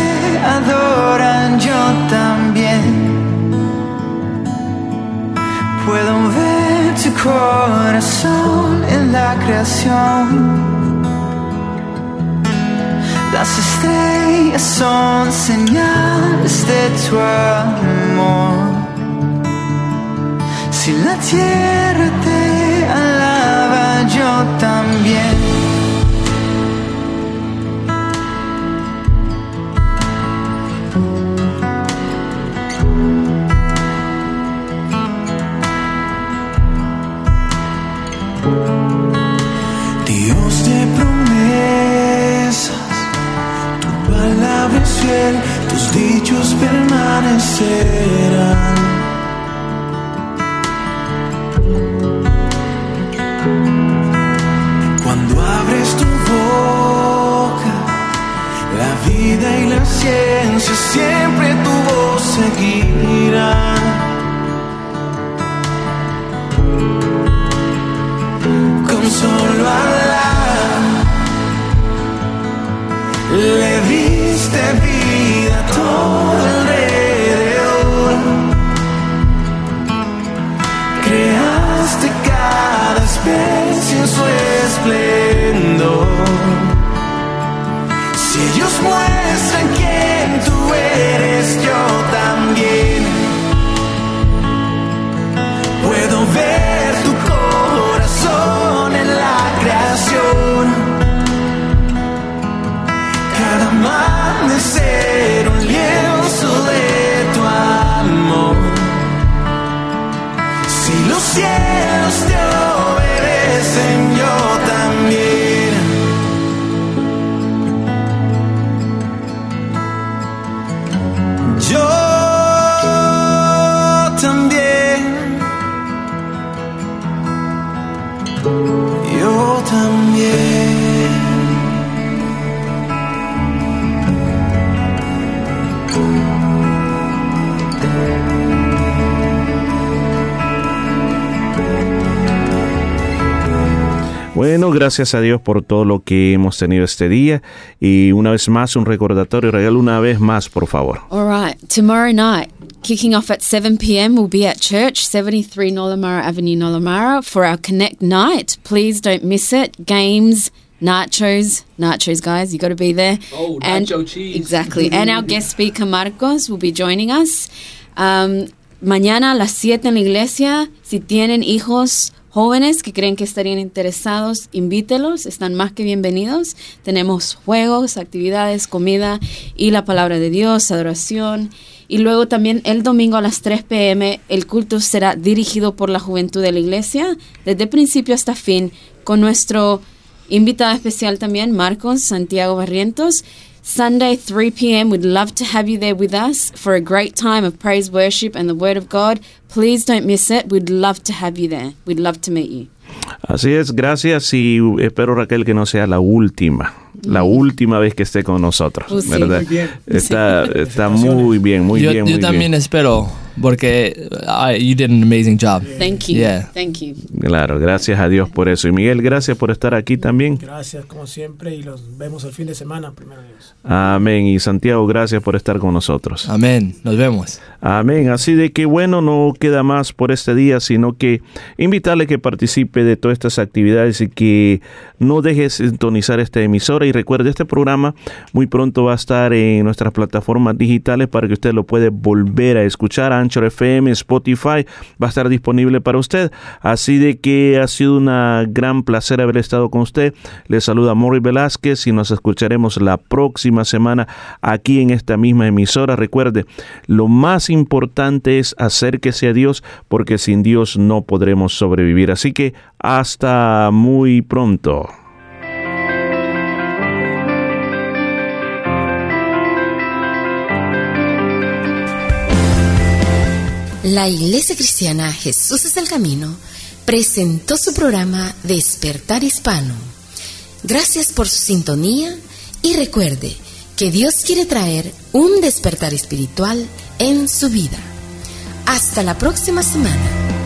adoran, yo también. Puedo ver tu corazón en la creación. Las estrellas son señales de tu amor. Si la tierra te alaba, yo también. Gracias a Dios por todo lo que hemos tenido este día. Y una vez más, un recordatorio. Regalo una vez más, por favor. All right, tomorrow night, kicking off at 7 p.m., we'll be at church, 73 Nolamara Avenue, Nolamara, for our Connect night. Please don't miss it. Games, nachos, nachos, guys, you got to be there. Oh, and, nacho cheese. Exactly. and our guest speaker, Marcos, will be joining us. Um, mañana a las 7 en la iglesia, si tienen hijos jóvenes que creen que estarían interesados, invítelos, están más que bienvenidos. Tenemos juegos, actividades, comida y la palabra de Dios, adoración. Y luego también el domingo a las 3 pm el culto será dirigido por la juventud de la iglesia, desde principio hasta fin, con nuestro invitado especial también, Marcos Santiago Barrientos. Sunday, 3 p.m. We'd love to have you there with us for a great time of praise, worship, and the Word of God. Please don't miss it. We'd love to have you there. We'd love to meet you. Así es, gracias y espero Raquel que no sea la última, la última vez que esté con nosotros, Pues sí. ¿verdad? Muy bien. Está, está muy bien, muy yo, bien, yo muy también bien. espero, porque uh, you did an amazing job. Thank you. Yeah. Thank you. Claro, gracias a Dios por eso. Y Miguel, gracias por estar aquí también. Gracias, como siempre, y los vemos el fin de semana, primero Dios. Amén. Y Santiago, gracias por estar con nosotros. Amén. Nos vemos. Amén. Así de que bueno, no queda más por este día, sino que invitarle que participe de todas estas actividades y que no deje de sintonizar esta emisora. Y recuerde, este programa muy pronto va a estar en nuestras plataformas digitales para que usted lo puede volver a escuchar. Anchor FM, Spotify, va a estar disponible para usted. Así de que ha sido una gran placer haber estado con usted. Le saluda Mori Velázquez y nos escucharemos la próxima semana aquí en esta misma emisora. Recuerde, lo más importante es acérquese a Dios porque sin Dios no podremos sobrevivir. Así que hasta muy pronto. La Iglesia Cristiana Jesús es el Camino presentó su programa Despertar Hispano. Gracias por su sintonía y recuerde que Dios quiere traer un despertar espiritual en su vida. Hasta la próxima semana.